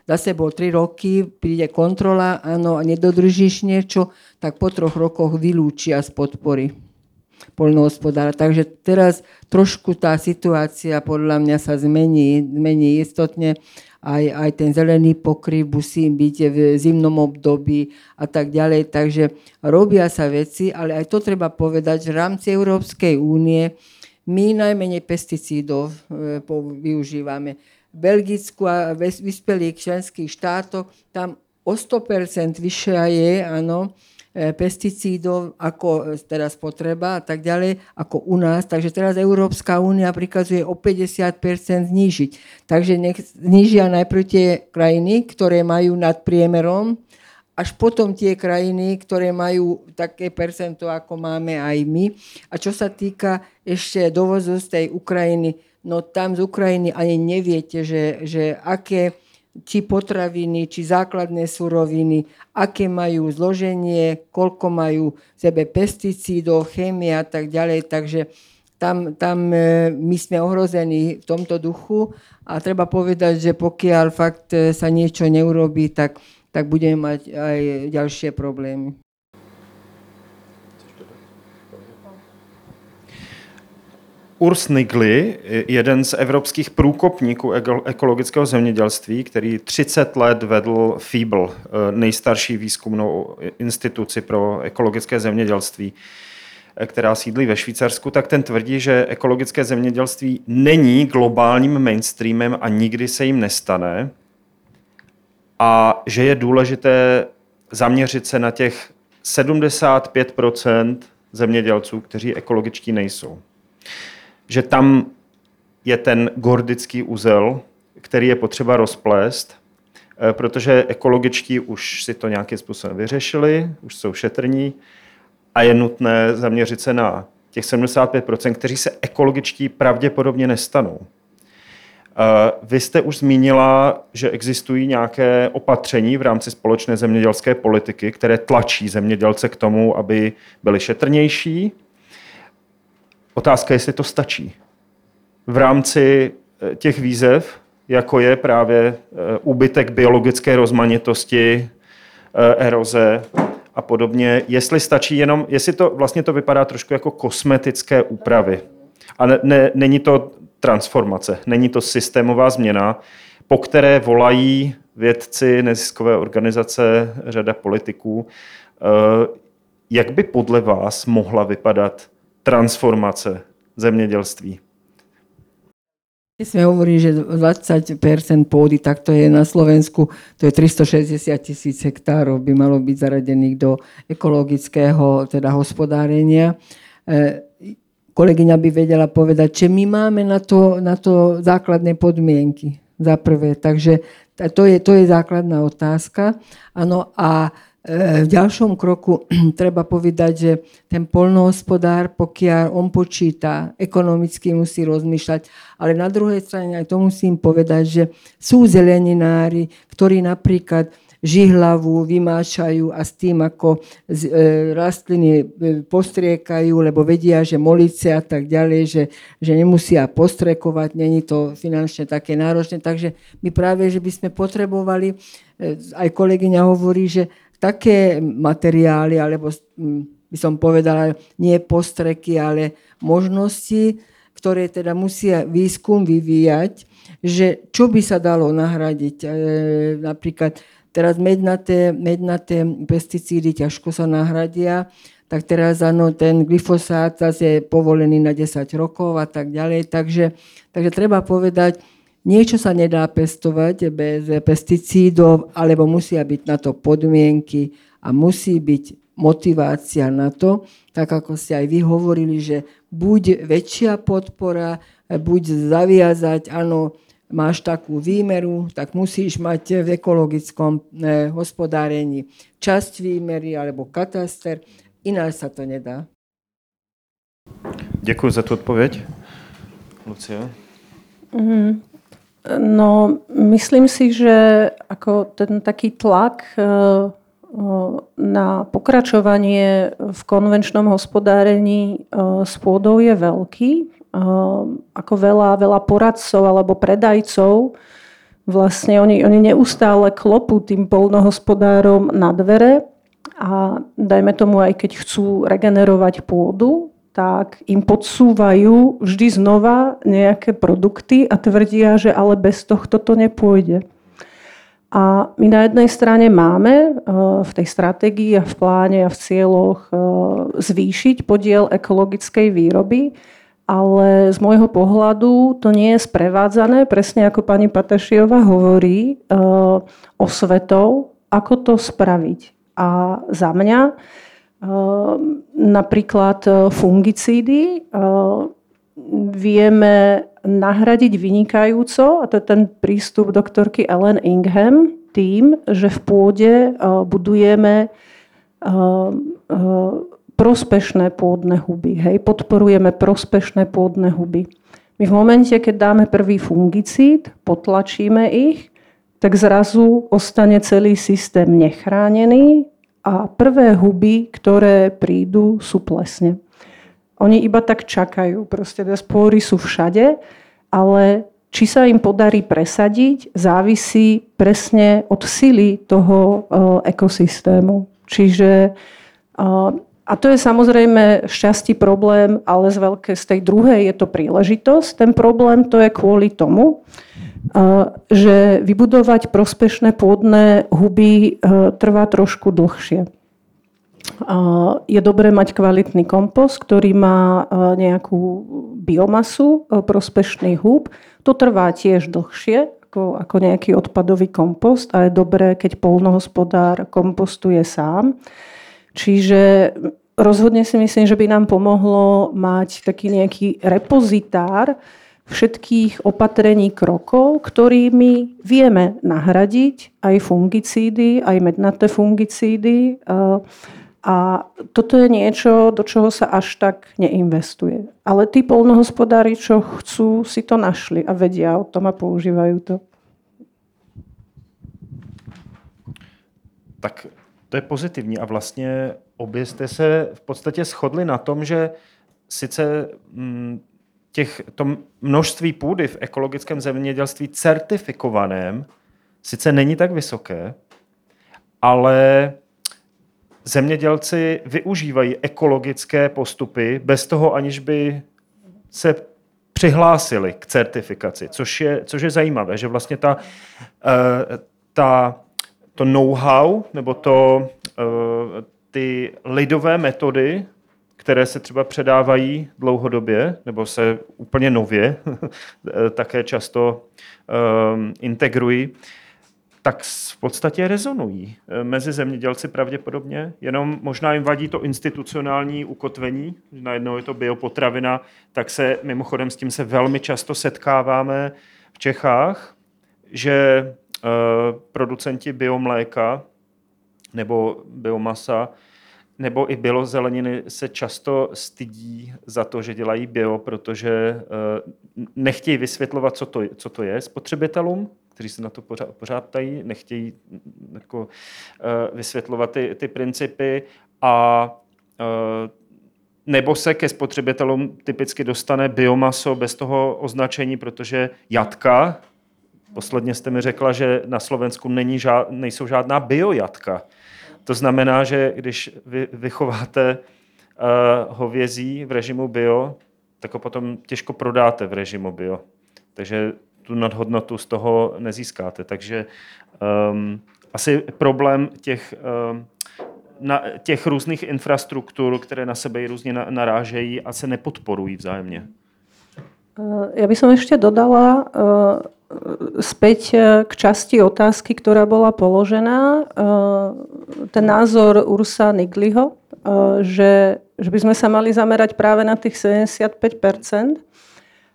zase bol 3 roky, príde kontrola, áno, a nedodržíš niečo, tak po troch rokoch vylúčia z podpory poľnohospodára. Takže teraz trošku tá situácia podľa mňa sa zmení, zmení istotne aj, aj ten zelený pokryv musí byť v zimnom období a tak ďalej. Takže robia sa veci, ale aj to treba povedať, že v rámci Európskej únie my najmenej pesticídov e, využívame. Belgicku a vyspelých členských štátoch tam o 100% vyššia je, áno, E, pesticídov ako e, teraz potreba a tak ďalej, ako u nás. Takže teraz Európska únia prikazuje o 50% znížiť. Takže nech znížia najprv tie krajiny, ktoré majú nad priemerom, až potom tie krajiny, ktoré majú také percento, ako máme aj my. A čo sa týka ešte dovozu z tej Ukrajiny, no tam z Ukrajiny ani neviete, že, že aké či potraviny, či základné suroviny, aké majú zloženie, koľko majú v sebe pesticídov, chémie a tak ďalej. Takže tam, tam e, my sme ohrození v tomto duchu a treba povedať, že pokiaľ fakt e, sa niečo neurobí, tak, tak budeme mať aj ďalšie problémy. Urs Nigli, jeden z evropských průkopníků ekologického zemědělství, který 30 let vedl FIBL, eh, nejstarší výzkumnou instituci pro ekologické zemědělství, eh, která sídlí ve Švýcarsku, tak ten tvrdí, že ekologické zemědělství není globálním mainstreamem a nikdy se jim nestane a že je důležité zaměřit se na těch 75% zemědělců, kteří ekologičtí nejsou že tam je ten gordický úzel, který je potřeba rozplést, eh, protože ekologičtí už si to nějakým způsobem vyřešili, už jsou šetrní a je nutné zaměřit se na těch 75%, kteří se ekologičtí pravděpodobně nestanou. Eh, vy jste už zmínila, že existují nějaké opatření v rámci společné zemědělské politiky, které tlačí zemědělce k tomu, aby byli šetrnější Otázka, jestli to stačí. V rámci eh, těch výzev, jako je právě eh, úbytek biologické rozmanitosti, eh, eroze a podobně, jestli stačí jenom, jestli to vlastně to vypadá trošku jako kosmetické úpravy. A ne, ne, není to transformace, není to systémová změna, po které volají vědci, neziskové organizace, řada politiků. Jak by podle vás mohla vypadat transformace zemědělství? My sme hovorili, že 20% pôdy, tak to je na Slovensku, to je 360 tisíc hektárov, by malo byť zaradených do ekologického teda hospodárenia. E, kolegyňa by vedela povedať, že my máme na to, na to základné podmienky za prvé. Takže to je, to je základná otázka. Ano, a v ďalšom kroku *clears throat* treba povedať, že ten polnohospodár, pokiaľ on počíta, ekonomicky musí rozmýšľať, ale na druhej strane aj to musím povedať, že sú zeleninári, ktorí napríklad žihlavu vymáčajú a s tým, ako e, rastliny e, postriekajú, lebo vedia, že molice a tak ďalej, že, že nemusia postrekovať, není to finančne také náročné. Takže my práve, že by sme potrebovali, e, aj kolegyňa hovorí, že také materiály, alebo by som povedala, nie postreky, ale možnosti, ktoré teda musia výskum vyvíjať, že čo by sa dalo nahradiť. E, napríklad teraz mednaté, mednaté pesticídy ťažko sa nahradia, tak teraz áno, ten glyfosát zase je povolený na 10 rokov a tak ďalej. Takže, takže treba povedať, Niečo sa nedá pestovať bez pesticídov, alebo musia byť na to podmienky a musí byť motivácia na to, tak ako ste aj vy hovorili, že buď väčšia podpora, buď zaviazať, áno, máš takú výmeru, tak musíš mať v ekologickom eh, hospodárení časť výmery alebo kataster, ináč sa to nedá. Děkuji za tu odpověď. Lucia? Mm, No, myslím si, že ako ten taký tlak e, na pokračovanie v konvenčnom hospodárení s pôdou je veľký. Ako veľa, veľa poradcov alebo predajcov vlastne oni, oni neustále klopú tým polnohospodárom na dvere a dajme tomu aj keď chcú regenerovať pôdu, tak im podsúvajú vždy znova nejaké produkty a tvrdia, že ale bez tohto to nepôjde. A my na jednej strane máme eh, v tej stratégii a v pláne a v cieľoch eh, zvýšiť podiel ekologickej výroby, ale z môjho pohľadu to nie je sprevádzané, presne ako pani Patašiova hovorí, eh, osvetou, ako to spraviť. A za mňa napríklad fungicídy vieme nahradiť vynikajúco, a to je ten prístup doktorky Ellen Ingham, tým, že v pôde e, budujeme e, e, prospešné pôdne huby. Hej? Podporujeme prospešné pôdne huby. My v momente, keď dáme prvý fungicíd, potlačíme ich, tak zrazu ostane celý systém nechránený a prvé huby, ktoré prídu, sú plesne. Oni iba tak čakajú. Proste spóry sú všade, ale či sa im podarí presadiť, závisí presne od sily toho e, ekosystému. Čiže e, a to je samozrejme šťastí problém, ale z, veľké, z tej druhej je to príležitosť. Ten problém to je kvôli tomu, že vybudovať prospešné pôdne huby trvá trošku dlhšie je dobré mať kvalitný kompost, ktorý má nejakú biomasu, prospešný húb. To trvá tiež dlhšie ako, ako nejaký odpadový kompost a je dobré, keď polnohospodár kompostuje sám. Čiže rozhodne si myslím, že by nám pomohlo mať taký nejaký repozitár všetkých opatrení krokov, ktorými vieme nahradiť aj fungicídy, aj mednaté fungicídy, a toto je niečo, do čoho sa až tak neinvestuje. Ale tí polnohospodári, čo chcú, si to našli a vedia o tom a používajú to. Tak to je pozitivní a vlastně obě jste se v podstatě shodli na tom, že sice mm, těch, to množství půdy v ekologickém zemědělství certifikovaném sice není tak vysoké, ale zemědělci využívají ekologické postupy bez toho, aniž by se přihlásili k certifikaci, což je, což je zajímavé, že vlastně ta, eh, ta, to know-how nebo to, eh, ty lidové metody, které se třeba předávají dlouhodobě nebo se úplně nově *laughs* také často eh, integrují, tak v podstatě rezonují eh, mezi zemědělci pravděpodobně, jenom možná jim vadí to institucionální ukotvení, že najednou je to biopotravina, tak se mimochodem s tím se velmi často setkáváme v Čechách, že uh, producenti biomléka nebo biomasa nebo i bělozeleniny se často stydí za to, že dělají bio, protože uh, nechtějí vysvětlovat, co to, co to je spotřebitelům, kteří se na to pořád, pořád ptají, nechtějí mm, jako, uh, vysvětlovat ty, ty principy a uh, nebo se ke spotřebitelům typicky dostane biomaso bez toho označení, protože jatka, posledně jste mi řekla, že na Slovensku není žád, nejsou žádná biojatka. To znamená, že když vy vychováte uh, hovězí v režimu bio, tak ho potom těžko prodáte v režimu bio. Takže tu nadhodnotu z toho nezískáte. Takže um, asi problém těch, um, na, těch různých infrastruktur, které na sebe různě narážejí a se nepodporují vzájemně. Ja by som ešte dodala uh, späť k časti otázky, ktorá bola položená. Uh, ten názor Ursa Nigliho, uh, že, že by sme sa mali zamerať práve na tých 75%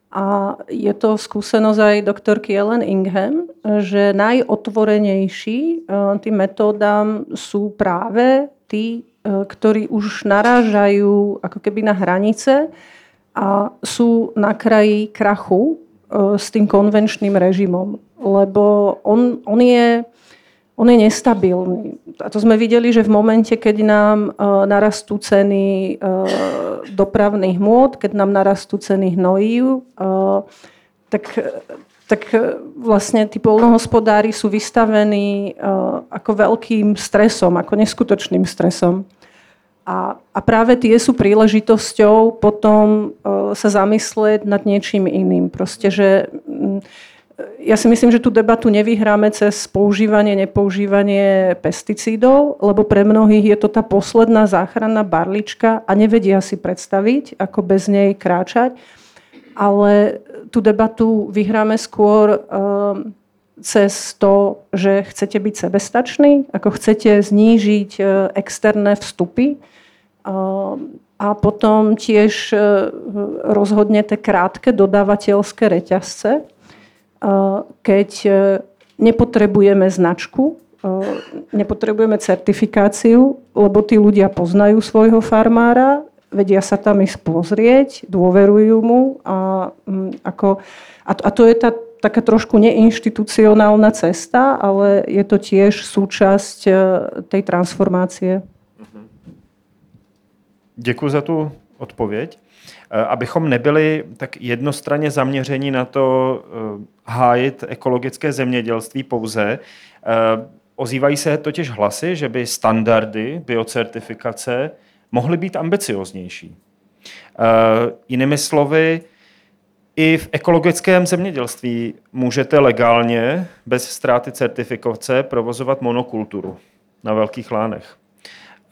a je to skúsenosť aj doktorky Ellen Ingham, že najotvorenejší e, tým metódam sú práve tí, e, ktorí už narážajú ako keby na hranice a sú na kraji krachu e, s tým konvenčným režimom. Lebo on, on je on je nestabilný. A to sme videli, že v momente, keď nám narastú ceny dopravných môd, keď nám narastú ceny hnojív, tak tak vlastne tí polnohospodári sú vystavení ako veľkým stresom, ako neskutočným stresom. A, a práve tie sú príležitosťou potom uh, sa zamyslieť nad niečím iným. Proste, že ja si myslím, že tú debatu nevyhráme cez používanie, nepoužívanie pesticídov, lebo pre mnohých je to tá posledná záchranná barlička a nevedia si predstaviť, ako bez nej kráčať. Ale tú debatu vyhráme skôr um, cez to, že chcete byť sebestační, ako chcete znížiť uh, externé vstupy, a potom tiež e, rozhodne tie krátke dodávateľské reťazce, keď e, nepotrebujeme značku, nepotrebujeme certifikáciu, lebo tí ľudia poznajú svojho farmára, vedia sa tam ísť pozrieť, dôverujú mu a, ako, a, to je tá taká trošku neinštitucionálna cesta, ale je to tiež súčasť e, tej transformácie. Děkuji za tu odpověď. Eh, abychom nebyli tak jednostranně zaměření na to eh, hájit ekologické zemědělství pouze, eh, ozývají se totiž hlasy, že by standardy biocertifikace mohly být ambicioznější. Jinými slovy, i v ekologickém zemědělství můžete legálně, bez ztráty certifikace, provozovat monokulturu na velkých lánech.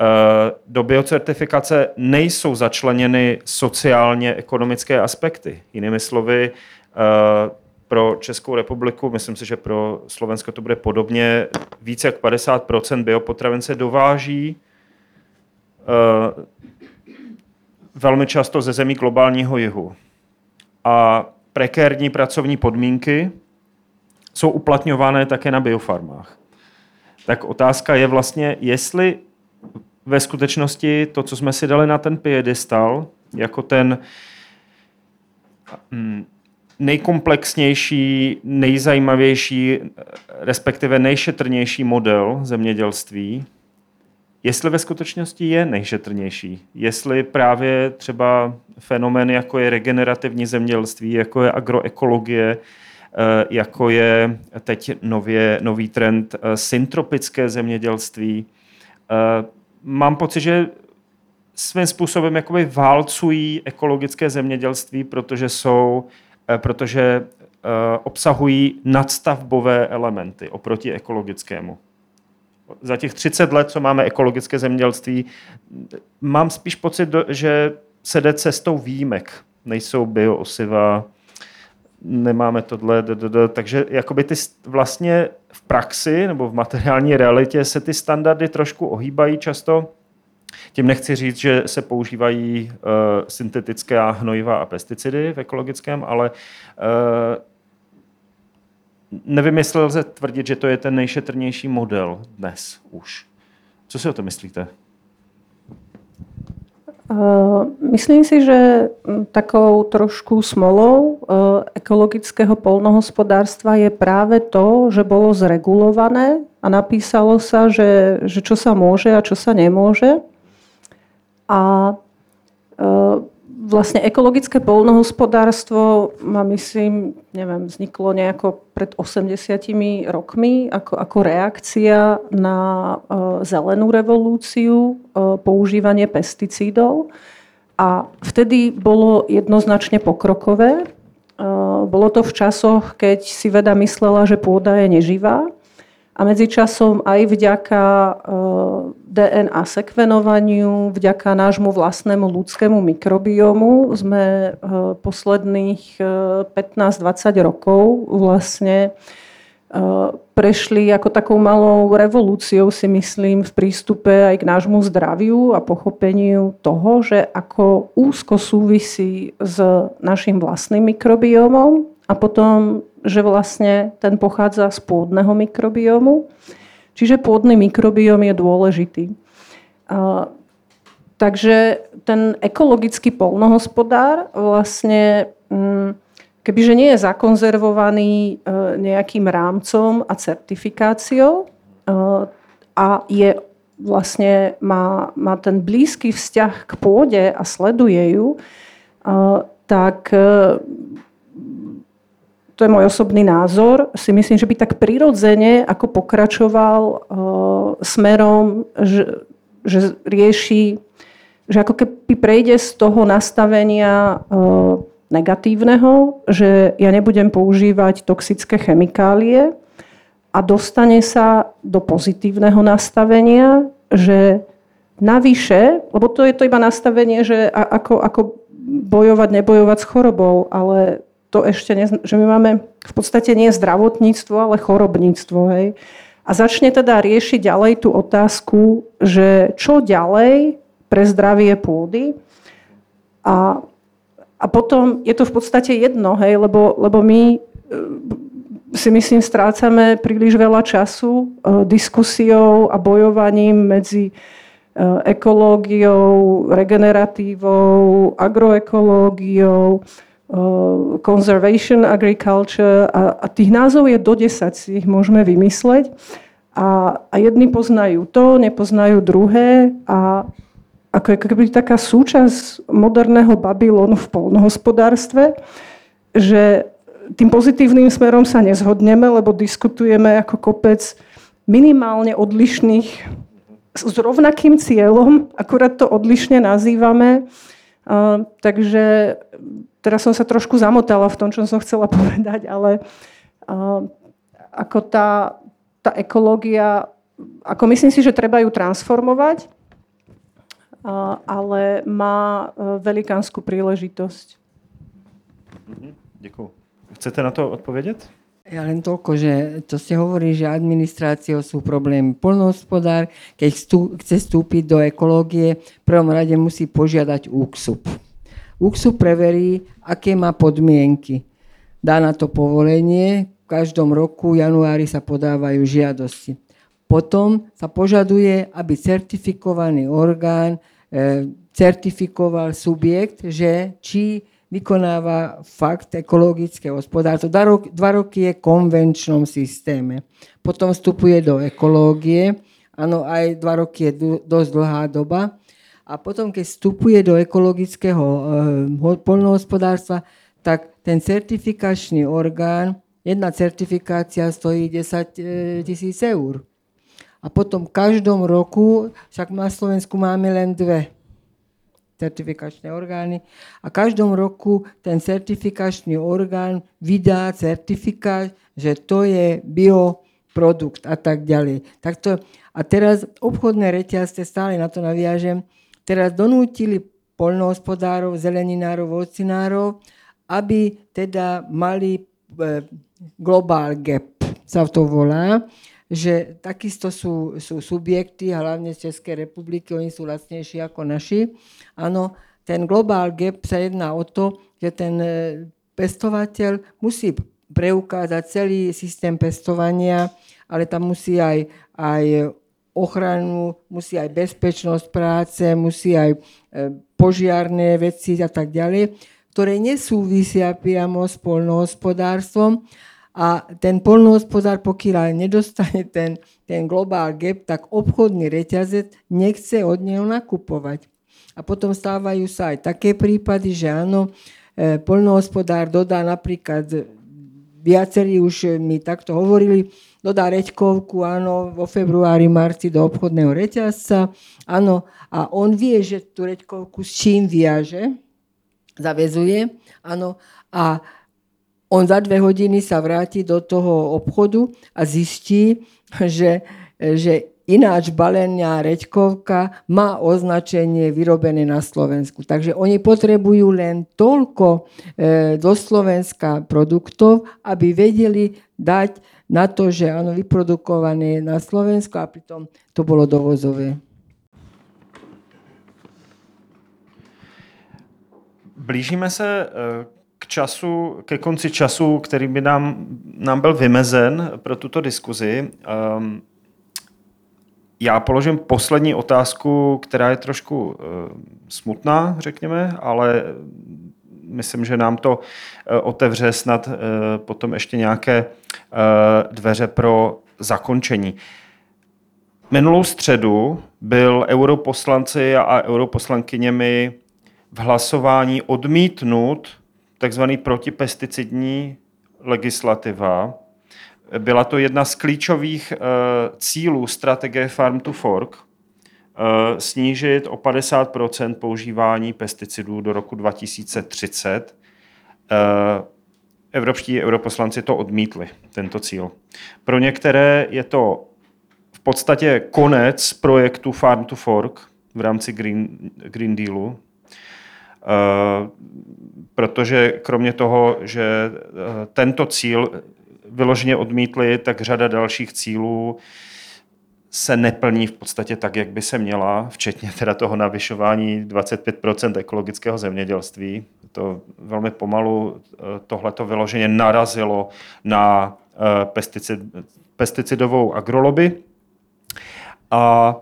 Eh, do biocertifikace nejsou začleněny sociálně ekonomické aspekty. Jinými slovy, eh, pro Českou republiku, myslím si, že pro Slovensko to bude podobně, více jak 50 biopotravin se dováží eh, velmi často ze zemí globálního jihu. A prekérní pracovní podmínky jsou uplatňované také na biofarmách. Tak otázka je vlastně, jestli ve skutečnosti to, co jsme si dali na ten piedestal, jako ten mm, nejkomplexnější, nejzajímavější, respektive nejšetrnější model zemědělství, jestli ve skutečnosti je nejšetrnější. Jestli právě třeba fenomény, jako je regenerativní zemědělství, jako je agroekologie, eh, jako je teď nově, nový trend eh, syntropické zemědělství, eh, mám pocit, že svým způsobem jakoby válcují ekologické zemědělství, protože jsou, eh, protože uh, obsahují nadstavbové elementy oproti ekologickému. Za těch 30 let, co máme ekologické zemědělství, mám spíš pocit, že se jde cestou výjimek. Nejsou bioosiva, nemáme tohle, takže jakoby ty vlastně v praxi nebo v materiální realitě se ty standardy trošku ohýbají často. Tím nechci říct, že se používají uh, syntetické hnojiva a pesticidy v ekologickém, ale uh, nevím, jestli lze tvrdit, že to je ten nejšetrnější model dnes už. Co si o to myslíte? Myslím si, že takou trošku smolou ekologického polnohospodárstva je práve to, že bolo zregulované a napísalo sa, že, že čo sa môže a čo sa nemôže. A vlastne ekologické polnohospodárstvo má, myslím, neviem, vzniklo nejako pred 80 rokmi ako, ako reakcia na uh, zelenú revolúciu, uh, používanie pesticídov. A vtedy bolo jednoznačne pokrokové. Uh, bolo to v časoch, keď si veda myslela, že pôda je neživá a medzičasom aj vďaka e, DNA sekvenovaniu, vďaka nášmu vlastnému ľudskému mikrobiomu sme e, posledných 15-20 e, rokov vlastne prešli ako takou malou revolúciou, si myslím, v prístupe aj k nášmu zdraviu a pochopeniu toho, že ako úzko súvisí s našim vlastným mikrobiomom a potom že vlastne ten pochádza z pôdneho mikrobiomu. Čiže pôdny mikrobióm je dôležitý. A, takže ten ekologický polnohospodár vlastne, mm, kebyže nie je zakonzervovaný e, nejakým rámcom a certifikáciou, a je vlastne má, má ten blízky vzťah k pôde a sleduje ju, tak to je môj osobný názor, si myslím, že by tak prirodzene ako pokračoval uh, smerom, že, že rieši, že ako keby prejde z toho nastavenia uh, negatívneho, že ja nebudem používať toxické chemikálie a dostane sa do pozitívneho nastavenia, že navyše, lebo to je to iba nastavenie, že ako, ako bojovať, nebojovať s chorobou, ale to ešte, ne, že my máme v podstate nie zdravotníctvo, ale chorobníctvo. Hej? A začne teda riešiť ďalej tú otázku, že čo ďalej pre zdravie pôdy. A, a potom je to v podstate jedno, hej, lebo, lebo my e, si myslím, strácame príliš veľa času e, diskusiou a bojovaním medzi e, ekológiou, regeneratívou, agroekológiou, conservation agriculture a, a tých názov je do 10, si ich môžeme vymysleť. A, a jedni poznajú to, nepoznajú druhé a ako je keby taká súčasť moderného Babylonu v polnohospodárstve, že tým pozitívnym smerom sa nezhodneme, lebo diskutujeme ako kopec minimálne odlišných s rovnakým cieľom, akurát to odlišne nazývame. Uh, takže teraz som sa trošku zamotala v tom, čo som chcela *laughs* povedať, ale uh, ako tá, tá ekológia, ako myslím si, že treba ju transformovať, uh, ale má uh, velikánsku príležitosť. Mhm, Ďakujem. Chcete na to odpovedať? Ja len toľko, že to ste hovorí, že administráciou sú problémy. Polnohospodár, keď chce vstúpiť do ekológie, v prvom rade musí požiadať úksup. UKSU preverí, aké má podmienky. Dá na to povolenie, v každom roku v januári sa podávajú žiadosti. Potom sa požaduje, aby certifikovaný orgán e, certifikoval subjekt, že či vykonáva fakt ekologické hospodárstvo. Dva, roky, dva roky je v konvenčnom systéme. Potom vstupuje do ekológie. Áno, aj dva roky je dosť dlhá doba. A potom, keď vstupuje do ekologického e, poľnohospodárstva, tak ten certifikačný orgán, jedna certifikácia stojí 10 e, tisíc eur. A potom v každom roku, však na Slovensku máme len dve certifikačné orgány, a každom roku ten certifikačný orgán vydá certifikát, že to je bioprodukt a tak ďalej. Tak to, a teraz obchodné reťazce, stále na to naviažem, teraz donútili poľnohospodárov, zeleninárov, ocinárov, aby teda mali e, global gap, sa to volá, že takisto sú, sú subjekty, hlavne z Českej republiky, oni sú lacnejší ako naši. Áno, ten global gap sa jedná o to, že ten e, pestovateľ musí preukázať celý systém pestovania, ale tam musí aj, aj ochranu, musí aj bezpečnosť práce, musí aj e, požiarné veci a tak ďalej, ktoré nesúvisia priamo s polnohospodárstvom. A ten polnohospodár, pokiaľ nedostane ten, ten global gap, tak obchodný reťazec nechce od neho nakupovať. A potom stávajú sa aj také prípady, že áno, e, polnohospodár dodá napríklad, viacerí už mi takto hovorili, dodá reďkovku, áno, vo februári, marci do obchodného reťazca, áno, a on vie, že tú reďkovku s čím viaže, zavezuje, áno, a on za dve hodiny sa vráti do toho obchodu a zistí, že, že ináč balenia reďkovka má označenie vyrobené na Slovensku. Takže oni potrebujú len toľko e, do Slovenska produktov, aby vedeli dať na to, že áno, vyprodukované na Slovensku a pritom to bolo dovozové. Blížíme se eh, k času, ke konci času, který by nám, nám byl vymezen pro tuto diskuzi. Um, já položím poslední otázku, která je trošku uh, smutná, řekněme, ale myslím, že nám to uh, otevře snad uh, potom ještě nějaké dveře pro zakončení. Minulou středu byl europoslanci a europoslankyněmi v hlasování odmítnut takzvaný protipesticidní legislativa. Byla to jedna z klíčových cílů strategie Farm to Fork, snížit o 50% používání pesticidů do roku 2030. Uh, evropští europoslanci to odmítli, tento cíl. Pro některé je to v podstatě konec projektu Farm to Fork v rámci Green, Green Dealu, Eh, protože kromě toho, že eh, tento cíl vyloženě odmítli, tak řada dalších cílů se neplní v podstatě tak, jak by se měla, včetně teda toho navyšování 25% ekologického zemědělství. To velmi pomalu eh, tohleto vyloženě narazilo na pesticid, pesticidovou agroloby. A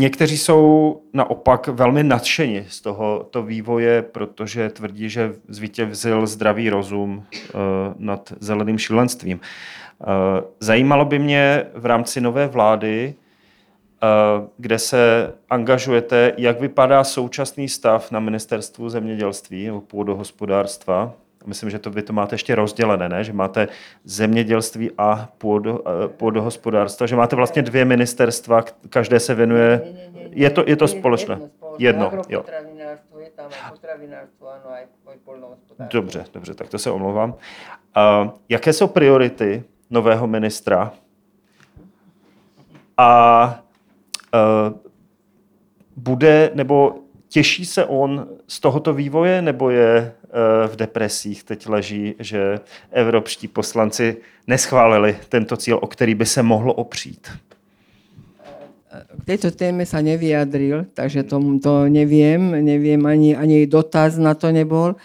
Někteří jsou naopak velmi nadšeni z tohoto vývoje, protože tvrdí, že zvítězil zdravý rozum eh, nad zeleným šílenstvím. Eh, zajímalo by mě v rámci nové vlády, eh, kde se angažujete, jak vypadá současný stav na ministerstvu zemědělství nebo půdohospodárstva myslím, že to vy to máte ještě rozdělené, ne? že máte zemědělství a půdo, eh, půdohospodárstva, že máte vlastně dvě ministerstva, každé se věnuje, je to, je to společné? Jedno, jo. Dobře, dobře, tak to se omlouvám. Uh, jaké jsou priority nového ministra? A uh, bude, nebo těší se on z tohoto vývoje, nebo je v depresích teď leží, že evropští poslanci neschválili tento cíl, o který by se mohlo opřít. K tejto téme sa nevyjadril, takže to, to neviem, neviem, ani, ani dotaz na to nebol.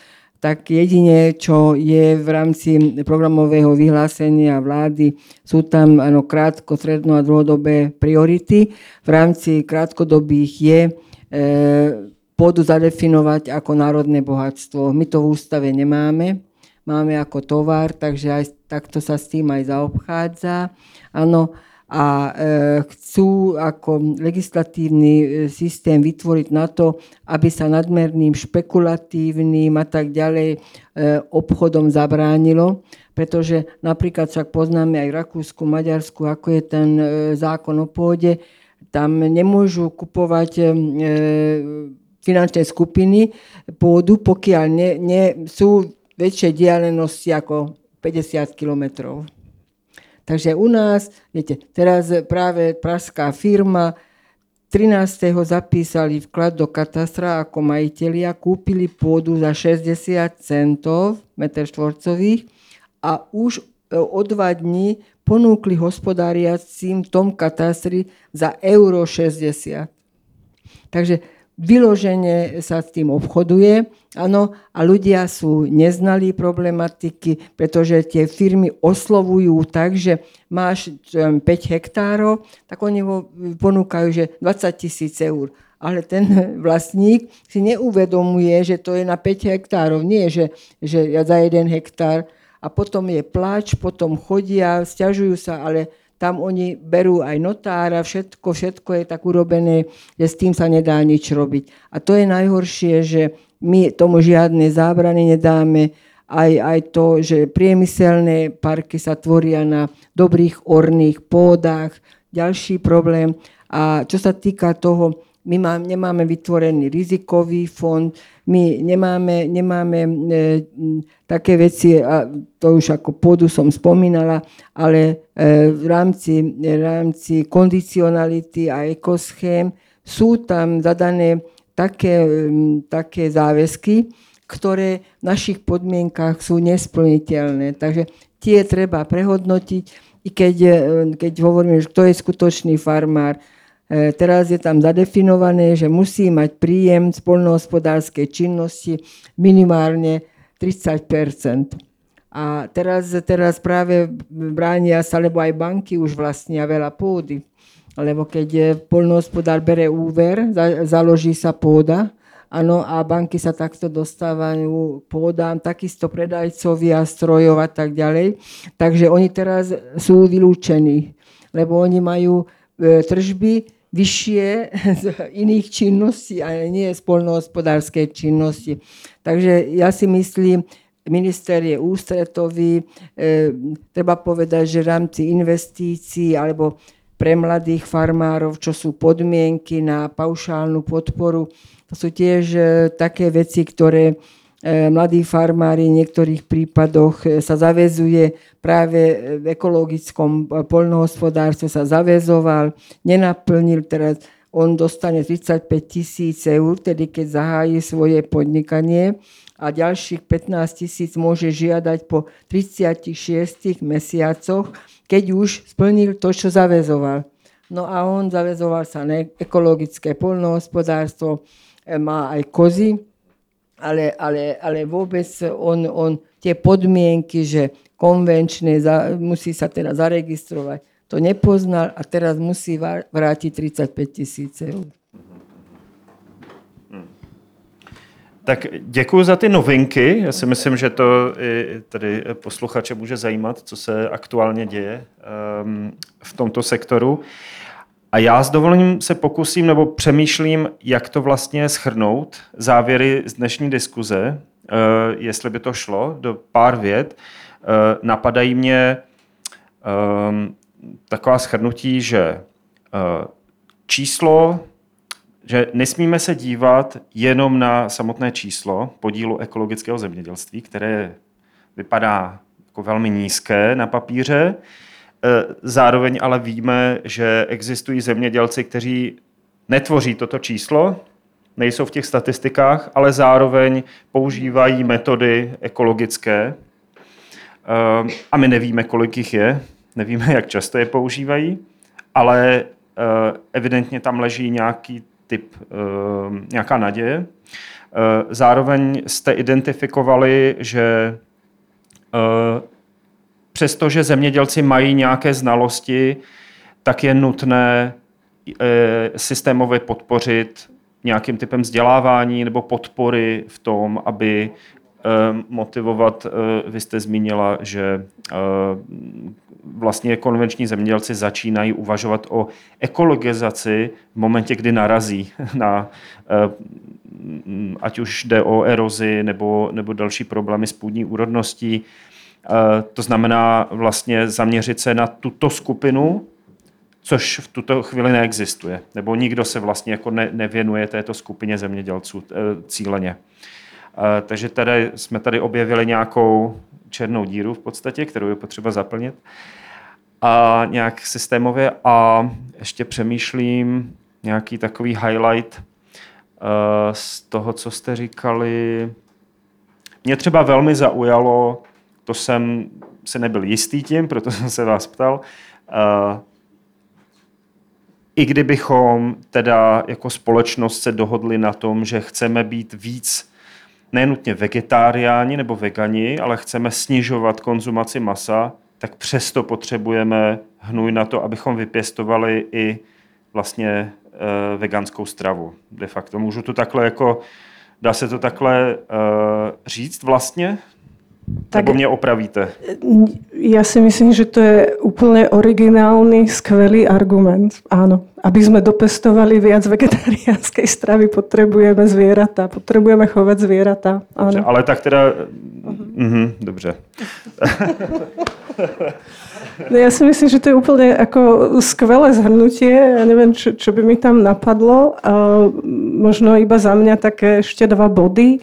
Tak jedine, čo je v rámci programového vyhlásenia vlády, sú tam ano, krátko, stredno a dlhodobé priority. V rámci krátkodobých je e, pôdu zadefinovať ako národné bohatstvo. My to v ústave nemáme, máme ako tovar, takže aj takto sa s tým aj zaobchádza. Áno, a e, chcú ako legislatívny e, systém vytvoriť na to, aby sa nadmerným špekulatívnym a tak ďalej e, obchodom zabránilo, pretože napríklad však poznáme aj Rakúsku, Maďarsku, ako je ten zákon o pôde, tam nemôžu kupovať finančné skupiny pôdu, pokiaľ ne, ne, sú väčšie dialenosti ako 50 kilometrov. Takže u nás, viete, teraz práve pražská firma 13. zapísali vklad do katastra ako majiteľia, kúpili pôdu za 60 centov meter štvorcových a už e, o dva dní ponúkli hospodáriacím tom katastri za euro 60. Takže vyložene sa s tým obchoduje, áno, a ľudia sú neznalí problematiky, pretože tie firmy oslovujú tak, že máš 5 hektárov, tak oni ho ponúkajú, že 20 tisíc eur. Ale ten *laughs* vlastník si neuvedomuje, že to je na 5 hektárov, nie, že, že ja za jeden hektár. A potom je plač, potom chodia, stiažujú sa, ale tam oni berú aj notára, všetko, všetko je tak urobené, že s tým sa nedá nič robiť. A to je najhoršie, že my tomu žiadne zábrany nedáme, aj, aj to, že priemyselné parky sa tvoria na dobrých orných pôdach, ďalší problém. A čo sa týka toho, my má, nemáme vytvorený rizikový fond, my nemáme, nemáme e, také veci, a to už ako pôdu som spomínala, ale e, v rámci, v rámci kondicionality a ekoschém sú tam zadané také, také záväzky, ktoré v našich podmienkach sú nesplniteľné. Takže tie treba prehodnotiť, i keď, e, keď hovoríme, že kto je skutočný farmár, E, teraz je tam zadefinované, že musí mať príjem z polnohospodárskej činnosti minimálne 30 A teraz, teraz práve bránia sa, lebo aj banky už vlastnia veľa pôdy. Lebo keď polnohospodár bere úver, založí sa pôda, Áno, a banky sa takto dostávajú pôdám, takisto predajcovia strojov a tak ďalej. Takže oni teraz sú vylúčení, lebo oni majú e, tržby vyššie *laughs* z iných činností a nie z polnohospodárskej činnosti. Takže ja si myslím, minister je ústretový, e, treba povedať, že v rámci investícií alebo pre mladých farmárov, čo sú podmienky na paušálnu podporu, to sú tiež e, také veci, ktoré mladí farmári v niektorých prípadoch e, sa zavezuje práve v ekologickom e, poľnohospodárstve sa zavezoval, nenaplnil teraz, on dostane 35 tisíc eur, tedy keď zahájí svoje podnikanie a ďalších 15 tisíc môže žiadať po 36 mesiacoch, keď už splnil to, čo zavezoval. No a on zavezoval sa na ekologické poľnohospodárstvo, má aj kozy, ale, ale, ale vôbec on, on tie podmienky, že konvenčné, za, musí sa teda zaregistrovať, to nepoznal a teraz musí vrátiť 35 tisíc eur. Tak děkuji za ty novinky. Já si myslím, že to i tady posluchače může zajímat, co se aktuálně děje um, v tomto sektoru. A já s dovolením se pokusím nebo přemýšlím, jak to vlastně schrnout, závěry z dnešní diskuze, eh, jestli by to šlo, do pár vět. Eh, napadají mě ehm, taková schrnutí, že eh, číslo, že nesmíme se dívat jenom na samotné číslo podílu ekologického zemědělství, které vypadá jako velmi nízké na papíře, zároveň ale víme, že existují zemědělci, kteří netvoří toto číslo, nejsou v těch statistikách, ale zároveň používají metody ekologické. Eh, a my nevíme, kolik jich je, nevíme, jak často je používají, ale eh, evidentně tam leží nějaký typ, nějaká naděje. Zároveň jste identifikovali, že přestože zemědělci mají nějaké znalosti, tak je nutné e, systémově podpořit nějakým typem vzdělávání nebo podpory v tom, aby e, motivovat, e, vy jste zmínila, že vlastně konvenční zemědělci začínají uvažovat o ekologizaci v momentě, kdy narazí *laughs* na ať už jde o erozi nebo, nebo další problémy s půdní úrodností. Eh, to znamená vlastně zaměřit se na tuto skupinu, což v tuto chvíli neexistuje. Nebo nikdo se vlastně jako ne, nevěnuje této skupině zemědělců eh, cíleně. Eh, takže tady jsme tady objevili nějakou černou díru v podstatě, kterou je potřeba zaplnit. A nějak systémově a ještě přemýšlím nějaký takový highlight z toho, co jste říkali. Mě třeba velmi zaujalo to jsem se nebyl jistý tím, proto jsem se vás ptal. Uh, I kdybychom teda jako společnost se dohodli na tom, že chceme být víc nenutně vegetariáni nebo vegani, ale chceme snižovat konzumaci masa, tak přesto potřebujeme hnůj na to, abychom vypěstovali i vlastně e, veganskou stravu. De facto můžu to takhle jako, dá se to takhle e, říct vlastně? Tak, Nebo mě opravíte. Ja si myslím, že to je úplne originálny, skvelý argument. Áno. Aby sme dopestovali viac vegetariánskej stravy, potrebujeme zvieratá. Potrebujeme chovať zvieratá. Áno. Dobře, ale tak teda... Uh-huh. Uh-huh, dobře. No ja si myslím, že to je úplne ako skvelé zhrnutie. Ja neviem, čo, čo by mi tam napadlo. Uh, možno iba za mňa také ešte dva body.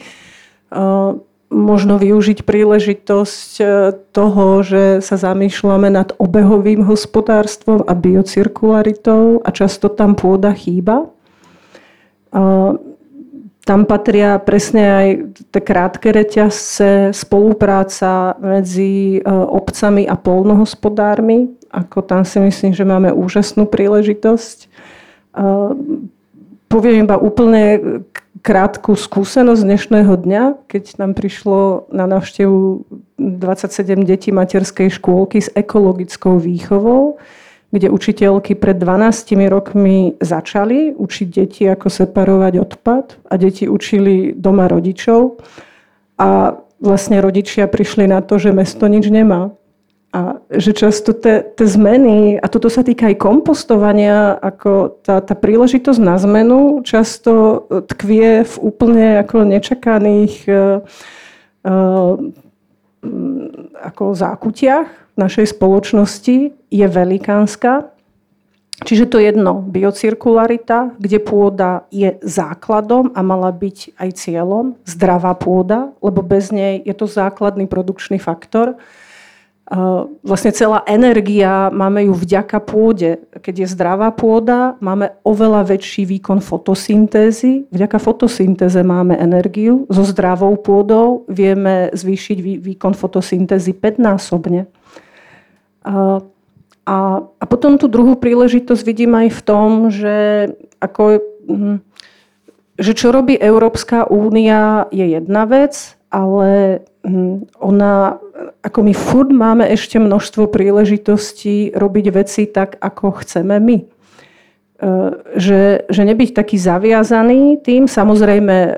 Uh, možno využiť príležitosť e, toho, že sa zamýšľame nad obehovým hospodárstvom a biocirkularitou a často tam pôda chýba. Tam patria presne aj tie krátke reťazce, spolupráca medzi e, obcami a polnohospodármi. Ako tam si myslím, že máme úžasnú príležitosť. Poviem iba úplne krátku skúsenosť dnešného dňa, keď nám prišlo na návštevu 27 detí materskej škôlky s ekologickou výchovou, kde učiteľky pred 12 rokmi začali učiť deti, ako separovať odpad a deti učili doma rodičov. A vlastne rodičia prišli na to, že mesto nič nemá. A že často tie zmeny, a toto sa týka aj kompostovania, ako tá, tá príležitosť na zmenu často tkvie v úplne ako nečakaných uh, uh, ako zákutiach našej spoločnosti je velikánska. Čiže to jedno, biocirkularita, kde pôda je základom a mala byť aj cieľom, zdravá pôda, lebo bez nej je to základný produkčný faktor vlastne celá energia, máme ju vďaka pôde. Keď je zdravá pôda, máme oveľa väčší výkon fotosyntézy. Vďaka fotosyntéze máme energiu. So zdravou pôdou vieme zvýšiť výkon fotosyntézy 5-násobne. A, a, a potom tú druhú príležitosť vidím aj v tom, že, ako, hm, že čo robí Európska únia je jedna vec, ale hm, ona ako my furt máme ešte množstvo príležitostí robiť veci tak, ako chceme my. E, že, že nebyť taký zaviazaný tým, samozrejme e,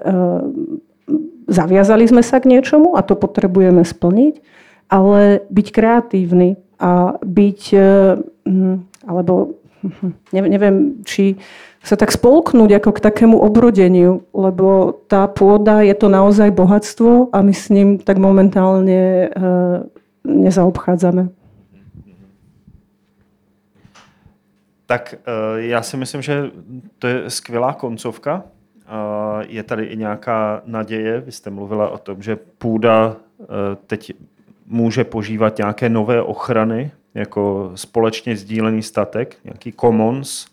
zaviazali sme sa k niečomu a to potrebujeme splniť, ale byť kreatívny a byť, e, hm, alebo hm, neviem, či sa tak spolknúť ako k takému obrodeniu, lebo tá pôda je to naozaj bohatstvo a my s ním tak momentálne e, nezaobchádzame. Tak e, já si myslím, že to je skvělá koncovka. E, je tady i nějaká naděje. Vy jste mluvila o tom, že půda teď může požívat nějaké nové ochrany, jako společně sdílený statek, nějaký commons,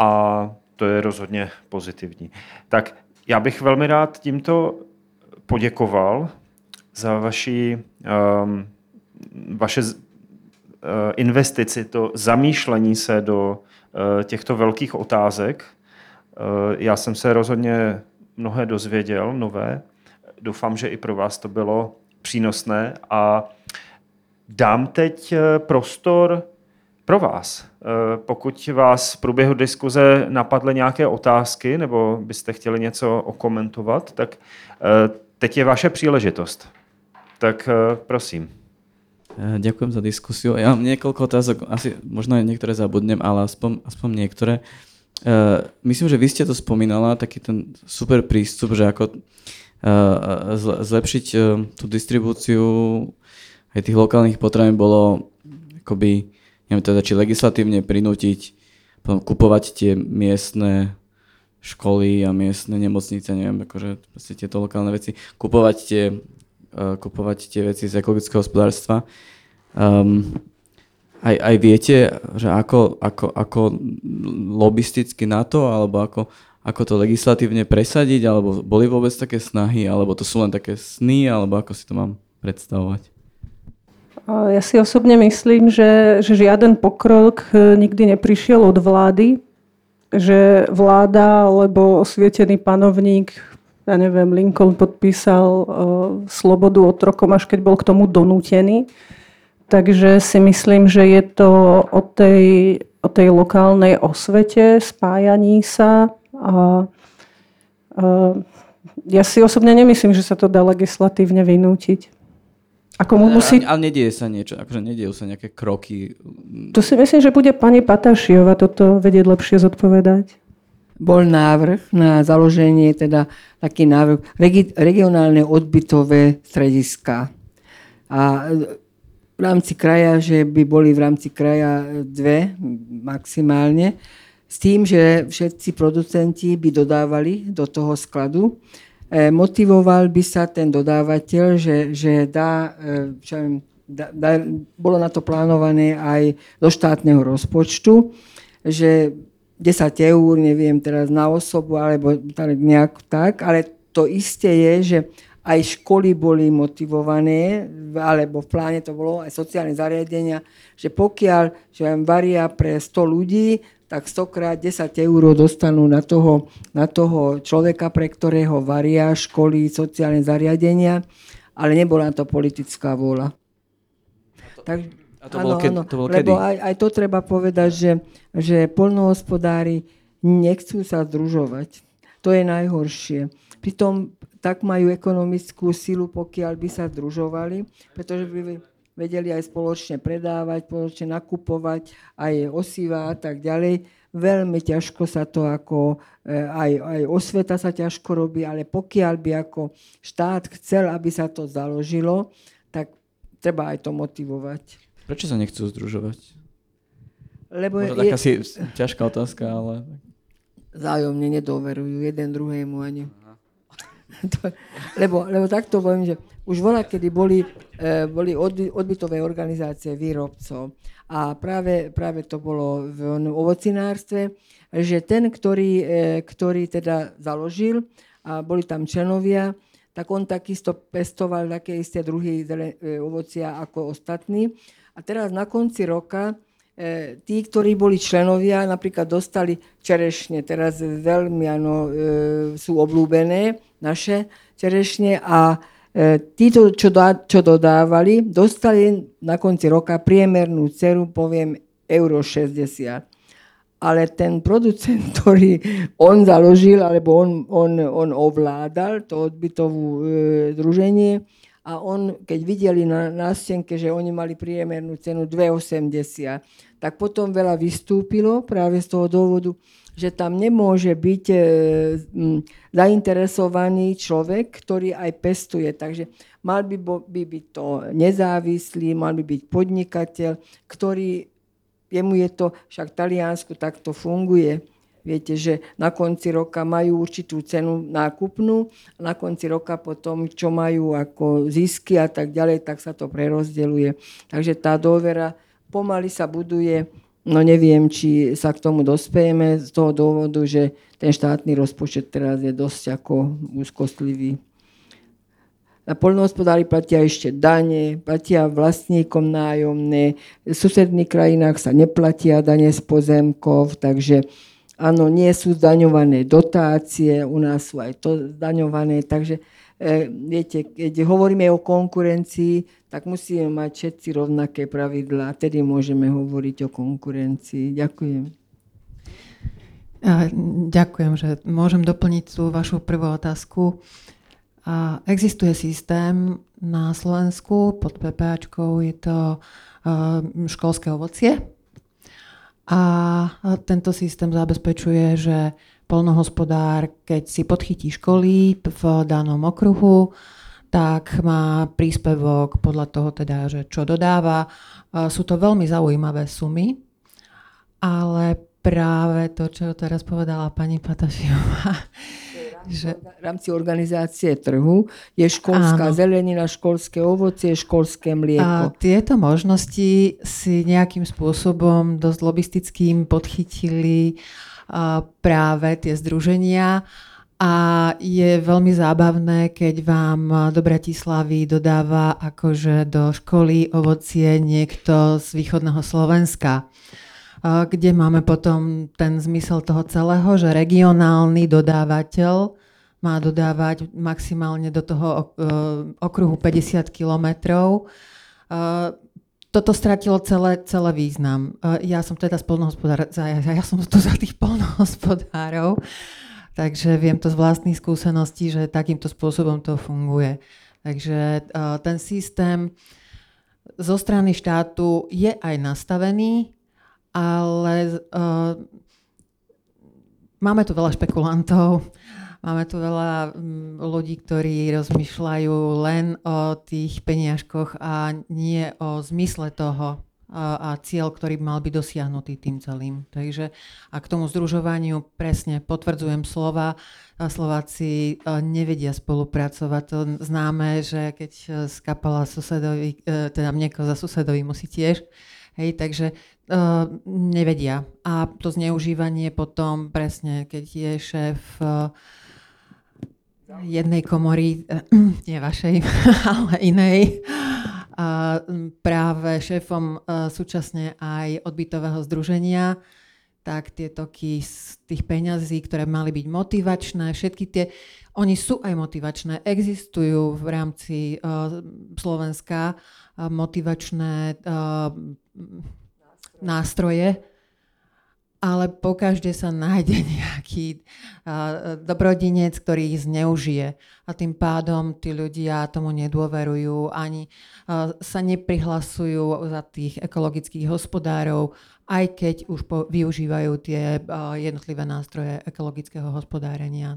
a to je rozhodně pozitivní. Tak já bych velmi rád tímto poděkoval za vaši, um, vaše uh, investici, to zamýšlení se do uh, těchto velkých otázek. Uh, já jsem se rozhodně mnohé dozvěděl, nové. Doufám, že i pro vás to bylo přínosné a dám teď prostor pro vás. Eh, pokud vás v průběhu diskuze napadly nějaké otázky nebo byste chtěli něco okomentovat, tak eh, teď je vaše příležitost. Tak eh, prosím. Ďakujem za diskusiu. Ja mám niekoľko otázok, asi možno aj niektoré zabudnem, ale aspoň, aspoň niektoré. Uh, myslím, že vy ste to spomínala, taký ten super prístup, že ako uh, zlepšiť uh, tú distribúciu aj tých lokálnych potravín bolo akoby neviem teda, či legislatívne prinútiť potom kupovať tie miestne školy a miestne nemocnice, neviem, akože proste tieto lokálne veci, kupovať tie, uh, kupovať tie veci z ekologického hospodárstva. Um, aj, aj viete, že ako, ako, ako lobisticky na to, alebo ako, ako to legislatívne presadiť, alebo boli vôbec také snahy, alebo to sú len také sny, alebo ako si to mám predstavovať? Ja si osobne myslím, že, že žiaden pokrok e, nikdy neprišiel od vlády, že vláda alebo osvietený panovník, ja neviem, Lincoln podpísal uh, slobodu otrokom, až keď bol k tomu donútený. Takže si myslím, že je to o tej, o tej lokálnej osvete, spájaní sa. A, uh, ja si osobne nemyslím, že sa to dá legislatívne vynútiť. Ako mu musí... Ale, ale nedieje sa niečo, akože nediejú sa nejaké kroky. To si myslím, že bude pani Patašiova toto vedieť lepšie zodpovedať. Bol návrh na založenie, teda taký návrh, regi- regionálne odbytové strediska. A v rámci kraja, že by boli v rámci kraja dve maximálne, s tým, že všetci producenti by dodávali do toho skladu motivoval by sa ten dodávateľ, že, že dá, e, čo viem, dá, dá, bolo na to plánované aj do štátneho rozpočtu, že 10 eur, neviem teraz na osobu, alebo nejak tak, ale to isté je, že aj školy boli motivované, alebo v pláne to bolo, aj sociálne zariadenia, že pokiaľ že varia pre 100 ľudí, tak 100 krát 10 eur dostanú na toho, na toho človeka, pre ktorého varia školy, sociálne zariadenia, ale nebola na to politická vôľa. Tak, a to, bolo, to bolo lebo Aj, aj to treba povedať, že, že polnohospodári nechcú sa združovať. To je najhoršie. Pritom tak majú ekonomickú silu, pokiaľ by sa združovali, pretože by vedeli aj spoločne predávať, spoločne nakupovať, aj osiva a tak ďalej. Veľmi ťažko sa to ako, e, aj, aj osveta sa ťažko robí, ale pokiaľ by ako štát chcel, aby sa to založilo, tak treba aj to motivovať. Prečo sa nechcú združovať? Lebo Možno je, taká si ťažká otázka, ale... vzájomne nedoverujú jeden druhému ani. *laughs* To, lebo, lebo takto poviem, že už voľa, kedy boli, e, boli odby, odbytové organizácie výrobcov. A práve, práve to bolo v ovocinárstve, že ten, ktorý, e, ktorý teda založil a boli tam členovia, tak on takisto pestoval také isté druhy zele, e, ovocia ako ostatní. A teraz na konci roka E, tí, ktorí boli členovia, napríklad dostali čerešne, teraz veľmi ano, e, sú oblúbené naše čerešne a e, títo, čo, dá, čo dodávali, dostali na konci roka priemernú cenu, poviem, euro 60. Ale ten producent, *laughs* ktorý on založil, alebo on, on, on ovládal to odbytovú e, druženie, a on, keď videli na nástenke, že oni mali priemernú cenu 2,80, tak potom veľa vystúpilo práve z toho dôvodu, že tam nemôže byť e, zainteresovaný človek, ktorý aj pestuje. Takže mal by, bo, by byť to nezávislý, mal by byť podnikateľ, ktorý, jemu je to, však v Taliansku takto funguje, Viete, že na konci roka majú určitú cenu nákupnú, na konci roka potom, čo majú ako zisky a tak ďalej, tak sa to prerozdeluje. Takže tá dôvera pomaly sa buduje, no neviem, či sa k tomu dospejeme z toho dôvodu, že ten štátny rozpočet teraz je dosť ako úzkostlivý. A poľnohospodári platia ešte dane, platia vlastníkom nájomné, v susedných krajinách sa neplatia dane z pozemkov, takže Áno, nie sú zdaňované dotácie, u nás sú aj to zdaňované, takže viete, keď hovoríme o konkurencii, tak musíme mať všetci rovnaké pravidlá, tedy môžeme hovoriť o konkurencii. Ďakujem. Ďakujem, že môžem doplniť tú vašu prvú otázku. Existuje systém na Slovensku pod PPAčkou, je to školské ovocie, a tento systém zabezpečuje, že polnohospodár, keď si podchytí školy v danom okruhu, tak má príspevok podľa toho teda, že čo dodáva. Sú to veľmi zaujímavé sumy, ale práve to, čo teraz povedala pani Patašiová, že... V rámci organizácie trhu je školská Áno. zelenina, školské ovocie, školské mlieko. A tieto možnosti si nejakým spôsobom dosť lobistickým podchytili práve tie združenia a je veľmi zábavné, keď vám do Bratislavy dodáva akože do školy ovocie niekto z východného Slovenska kde máme potom ten zmysel toho celého, že regionálny dodávateľ má dodávať maximálne do toho e, okruhu 50 kilometrov. E, toto stratilo celé, celé význam. E, ja som teda spolnohospodár, ja, ja som to za tých polnohospodárov, takže viem to z vlastných skúseností, že takýmto spôsobom to funguje. Takže ten systém zo strany štátu je aj nastavený, ale máme tu veľa špekulantov, Máme tu veľa mm, ľudí, ktorí rozmýšľajú len o tých peniažkoch a nie o zmysle toho a, a cieľ, ktorý mal byť dosiahnutý tým celým. Takže a k tomu združovaniu presne potvrdzujem slova. Slováci nevedia spolupracovať. To známe, že keď skapala susedovi, e, teda mlieko za susedovi musí tiež. Hej, takže uh, nevedia. A to zneužívanie potom presne, keď je šéf uh, jednej komory, eh, *clears throat* nie vašej, *laughs* ale inej, a práve šéfom eh, súčasne aj odbytového združenia, tak tie toky z tých peňazí, ktoré mali byť motivačné, všetky tie, oni sú aj motivačné, existujú v rámci uh, Slovenska uh, motivačné uh, nástroje, ale pokaždé sa nájde *laughs* nejaký uh, dobrodinec, ktorý ich zneužije. A tým pádom tí ľudia tomu nedôverujú, ani uh, sa neprihlasujú za tých ekologických hospodárov, aj keď už po, využívajú tie uh, jednotlivé nástroje ekologického hospodárenia.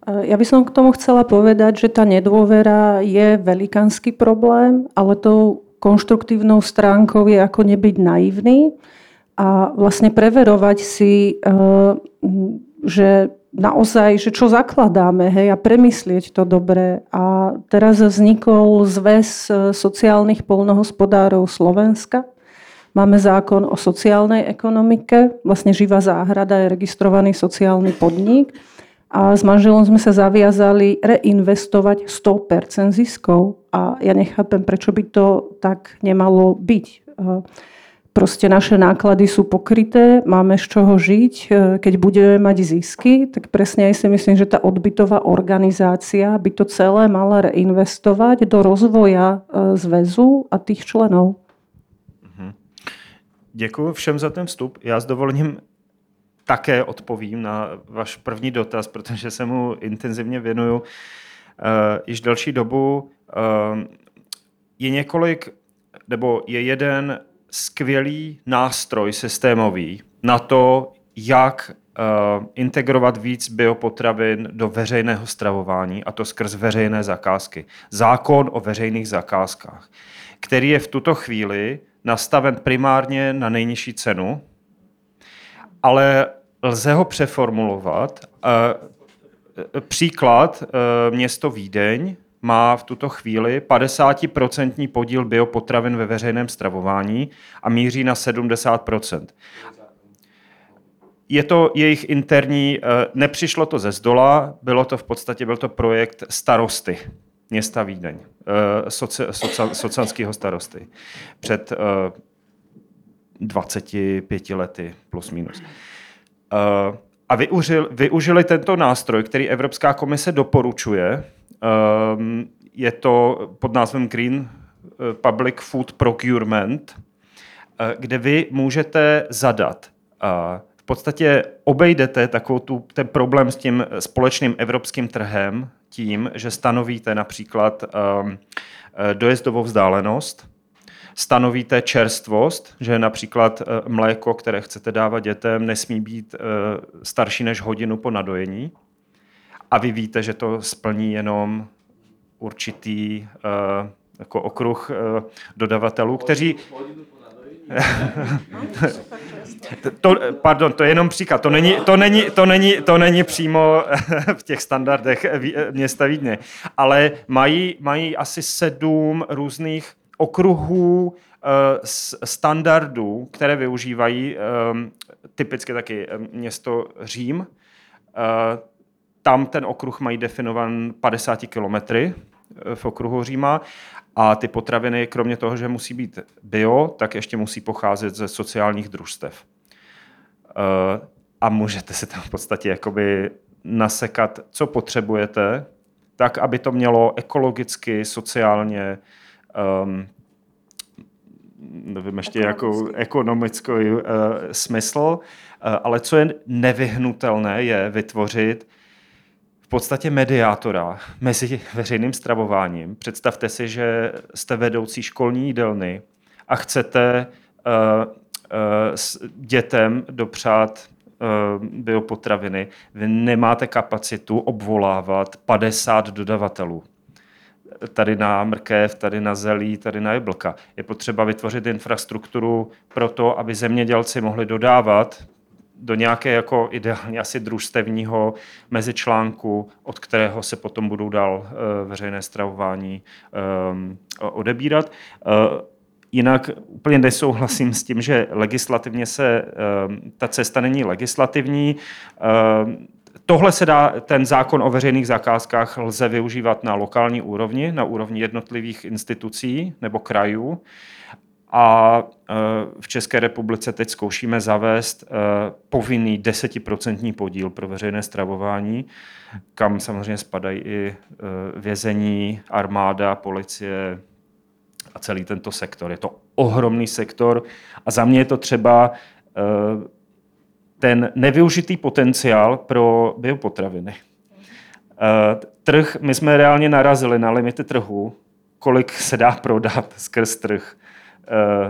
Ja by som k tomu chcela povedať, že tá nedôvera je velikánsky problém, ale tou konštruktívnou stránkou je ako nebyť naivný a vlastne preverovať si, eh, že naozaj, že čo zakladáme hej, a premyslieť to dobre. A teraz vznikol zväz eh, sociálnych polnohospodárov Slovenska. Máme zákon o sociálnej ekonomike, vlastne živá záhrada je registrovaný sociálny podnik a s manželom sme sa zaviazali reinvestovať 100% ziskov a ja nechápem, prečo by to tak nemalo byť. Proste naše náklady sú pokryté, máme z čoho žiť. E, keď budeme mať zisky, tak presne aj si myslím, že tá odbytová organizácia by to celé mala reinvestovať do rozvoja e, zväzu a tých členov. Mhm. Děkuji všem za ten vstup. Já s dovolením také odpovím na váš první dotaz, protože se mu intenzivně věnuju uh, již delší dobu. Je několik, nebo je jeden skvělý nástroj systémový na to, jak uh, integrovat víc biopotravin do veřejného stravování, a to skrz veřejné zakázky. Zákon o veřejných zakázkách, který je v tuto chvíli nastaven primárně na nejnižší cenu, ale lze ho přeformulovat. Uh, příklad uh, město Vídeň má v tuto chvíli 50% podíl biopotravin ve veřejném stravování a míří na 70%. Je to jejich interní, eh, nepřišlo to ze zdola, bylo to v podstatě, byl to projekt starosty města Vídeň, eh, socanského starosty před 25 eh, lety plus minus. A využili, využili tento nástroj, který Evropská komise doporučuje, je to pod názvem Green eh, Public Food Procurement, eh, kde vy můžete zadat. V podstatě obejdete takovou tu, ten problém s tím společným evropským trhem tím, že stanovíte například um, dojezdovou vzdálenost, stanovíte čerstvost, že například mléko, které chcete dávat dětem, nesmí být starší než hodinu po nadojení a vy víte, že to splní jenom určitý uh, jako okruh uh, dodavatelů, kteří... *laughs* to, pardon, to je jenom příklad. To není, to není, to není, to není přímo v těch standardech města Vídně, ale mají, mají asi sedm různých okruhů uh, standardů, které využívají typicky taky město Řím. Tam ten okruh mají definovan 50 kilometry eh, v okruhu Říma. A ty potraviny, kromě toho, že musí být bio, tak ještě musí pocházet ze sociálních družstev. Eh, a můžete si tam v podstatě jakoby nasekat, co potřebujete, tak, aby to mělo ekologicky, sociálně, um, nevím ještě jakou ekonomický uh, smysl, uh, ale co je nevyhnutelné, je vytvořit podstatě mediátora mezi veřejným stravováním. Představte si, že jste vedoucí školní jídelny a chcete uh, uh, dětem dopřát uh, biopotraviny. Vy nemáte kapacitu obvolávat 50 dodavatelů. Tady na mrkev, tady na zelí, tady na jablka. Je potřeba vytvořit infrastrukturu pro to, aby zemědělci mohli dodávat do nějaké jako ideálně asi družstevního mezičlánku, od kterého se potom budou dál uh, veřejné stravování um, odebírat. Uh, Jinak úplně nesouhlasím s tím, že legislativně se ta cesta není legislativní. Tohle se dá, ten zákon o veřejných zakázkách lze využívat na lokální úrovni, na úrovni jednotlivých institucí nebo krajů. A e, v České republice teď zkoušíme zavést e, povinný desetiprocentní podíl pro veřejné stravování, kam samozřejmě spadají i e, vězení, armáda, policie a celý tento sektor. Je to ohromný sektor a za mě je to třeba ten nevyužitý potenciál pro biopotraviny. Trh, my jsme reálně narazili na limity trhu, kolik se dá prodat skrz trh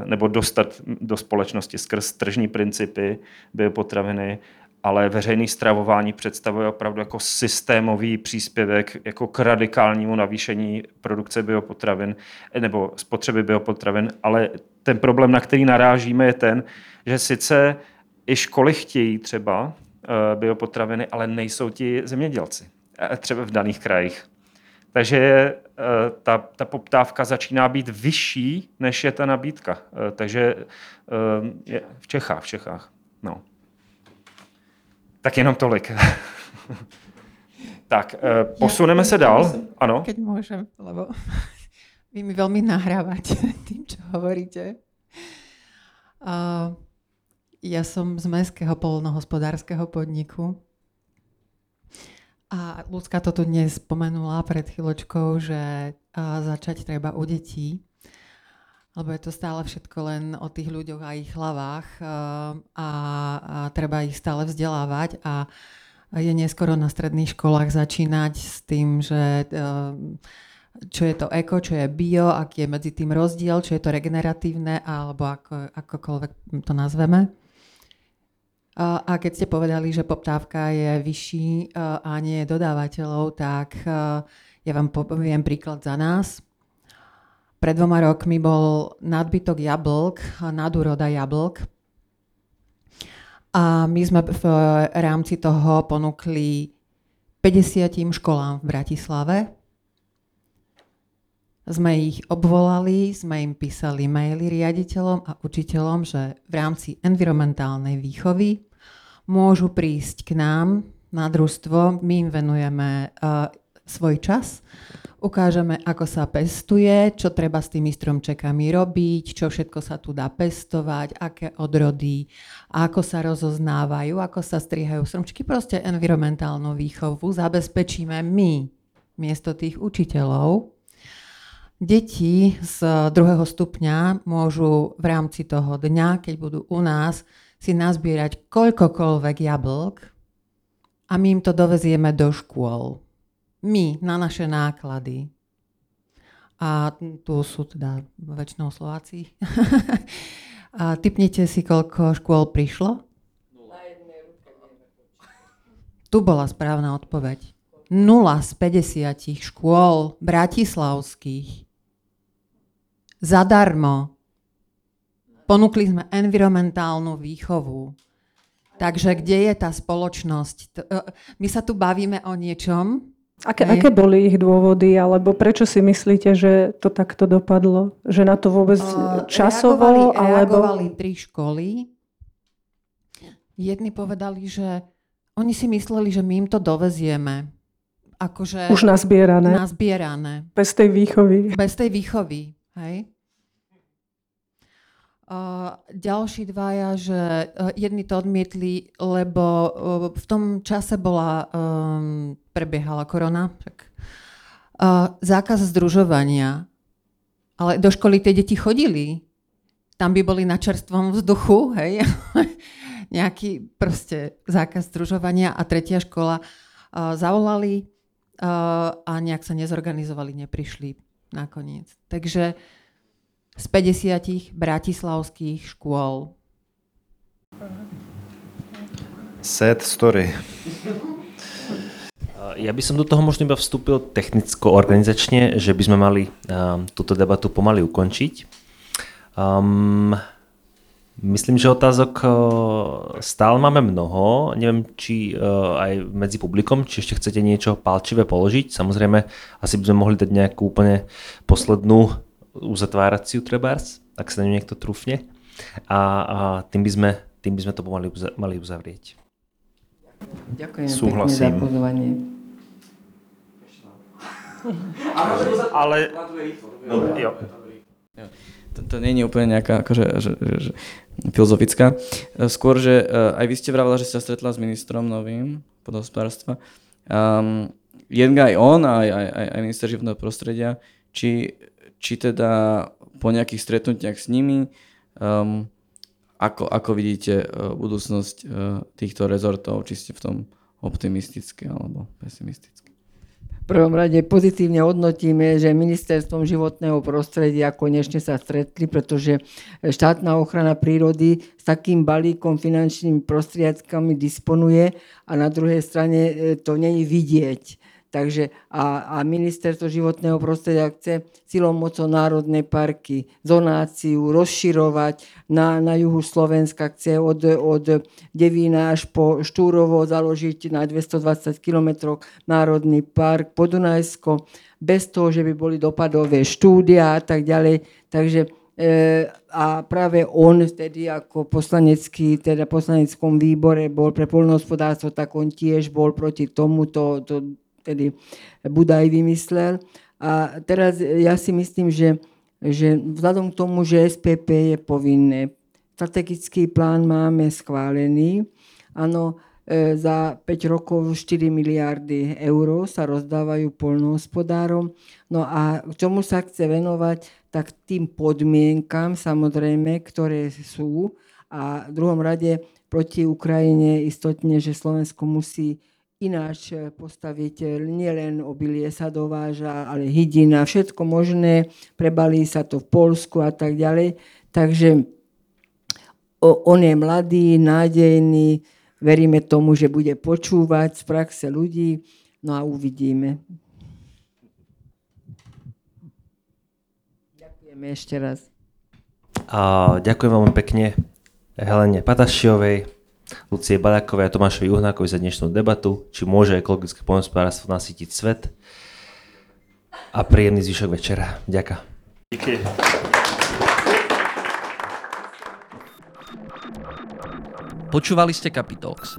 nebo dostat do společnosti skrz tržní principy biopotraviny, ale veřejný stravování představuje opravdu jako systémový příspěvek jako k radikálnímu navýšení produkce biopotravin nebo spotřeby biopotravin, ale ten problém, na který narážíme, je ten, že sice i školy chtějí třeba eh, biopotraviny, ale nejsou ti zemědělci, eh, třeba v daných krajích. Takže eh, ta, ta poptávka začíná být vyšší, než je ta nabídka. Takže je v Čechách, v Čechách. No. Tak jenom tolik. *laughs* tak, posuneme se dál. Ano. Keď môžem, lebo *laughs* vy mi veľmi nahrávate *laughs* tým, čo hovoríte. Uh, ja som z Mestského polnohospodárskeho podniku a Lucka to tu dnes spomenula pred chvíľočkou, že začať treba u detí, lebo je to stále všetko len o tých ľuďoch a ich hlavách a, a treba ich stále vzdelávať a je neskoro na stredných školách začínať s tým, že uh, čo je to eko, čo je bio, aký je medzi tým rozdiel, čo je to regeneratívne, alebo ako, akokoľvek to nazveme. A keď ste povedali, že poptávka je vyšší a nie dodávateľov, tak ja vám poviem príklad za nás. Pred dvoma rokmi bol nadbytok jablk, nadúroda jablk. A my sme v rámci toho ponúkli 50 školám v Bratislave sme ich obvolali, sme im písali maily riaditeľom a učiteľom, že v rámci environmentálnej výchovy môžu prísť k nám na družstvo, my im venujeme uh, svoj čas, ukážeme, ako sa pestuje, čo treba s tými stromčekami robiť, čo všetko sa tu dá pestovať, aké odrody, ako sa rozoznávajú, ako sa strihajú stromčky, proste environmentálnu výchovu zabezpečíme my miesto tých učiteľov. Deti z druhého stupňa môžu v rámci toho dňa, keď budú u nás, si nazbierať koľkokoľvek jablk a my im to dovezieme do škôl. My, na naše náklady. A tu sú teda väčšinou Slováci. *laughs* a typnite si, koľko škôl prišlo? Tu bola správna odpoveď. 0 z 50 škôl bratislavských zadarmo. Ponúkli sme environmentálnu výchovu. Takže kde je tá spoločnosť? E, my sa tu bavíme o niečom. Aké, aké boli ich dôvody, alebo prečo si myslíte, že to takto dopadlo? Že na to vôbec časovo? Reagovali, alebo... reagovali tri školy. Jedni povedali, že oni si mysleli, že my im to dovezieme. Akože Už nazbierané. Nazbierané. Bez tej výchovy. Bez tej výchovy. Hej. Uh, ďalší dvaja, že uh, jedni to odmietli, lebo uh, v tom čase bola, um, prebiehala korona, tak, uh, zákaz združovania. Ale do školy tie deti chodili. Tam by boli na čerstvom vzduchu, hej. *laughs* Nejaký proste zákaz združovania a tretia škola uh, zavolali uh, a nejak sa nezorganizovali, neprišli nakoniec. Takže z 50 bratislavských škôl. Sad story. Ja by som do toho možno iba vstúpil technicko-organizačne, že by sme mali um, túto debatu pomaly ukončiť. Um, myslím, že otázok uh, stále máme mnoho. Neviem, či uh, aj medzi publikom, či ešte chcete niečo palčivé položiť. Samozrejme, asi by sme mohli dať nejakú úplne poslednú uzatváraciu trebárs, ak sa na ňu niekto trúfne. A, a tým, by sme, tým by sme to uza, mali uzavrieť. Ďakujem Súhlasím. pekne za pozvanie. Ale... Jo. To, to nie je úplne nejaká akože, že, že, že, filozofická. Skôr, že uh, aj vy ste vravela, že ste sa stretla s ministrom novým podhospodárstva. Um, jeden aj on, aj, aj, aj minister životného prostredia, či či teda po nejakých stretnutiach s nimi um, ako, ako vidíte uh, budúcnosť uh, týchto rezortov, či ste v tom optimistickí alebo pesimistickí? prvom rade pozitívne hodnotíme, že ministerstvom životného prostredia konečne sa stretli, pretože štátna ochrana prírody s takým balíkom finančnými prostriedkami disponuje a na druhej strane e, to není vidieť. Takže a, a ministerstvo životného prostredia chce silou mocou národné parky, zonáciu rozširovať na, na juhu Slovenska, chce od, od Devína až po Štúrovo založiť na 220 km národný park Podunajsko, bez toho, že by boli dopadové štúdia a tak ďalej. Takže e, a práve on vtedy ako poslanecký, teda poslaneckom výbore bol pre poľnohospodárstvo, tak on tiež bol proti tomuto, to, tedy Budaj vymyslel. A teraz ja si myslím, že, že vzhľadom k tomu, že SPP je povinné, strategický plán máme schválený, áno, e, za 5 rokov 4 miliardy eur sa rozdávajú polnohospodárom. No a čomu sa chce venovať, tak tým podmienkam samozrejme, ktoré sú. A v druhom rade proti Ukrajine istotne, že Slovensko musí ináč e, postaviť e, nielen obilie sa dováža, ale hydina, všetko možné, prebalí sa to v Polsku a tak ďalej. Takže on je mladý, nádejný, veríme tomu, že bude počúvať z praxe ľudí, no a uvidíme. Ďakujeme ešte raz. A ďakujem veľmi pekne Helene Patašiovej, Lucie Baľakovej a Tomášovi Uhnákovi za dnešnú debatu, či môže ekologické poľnohospodárstvo nasytiť svet. A príjemný zvyšok večera. Ďakujem. Díky. Počúvali ste Capitalx,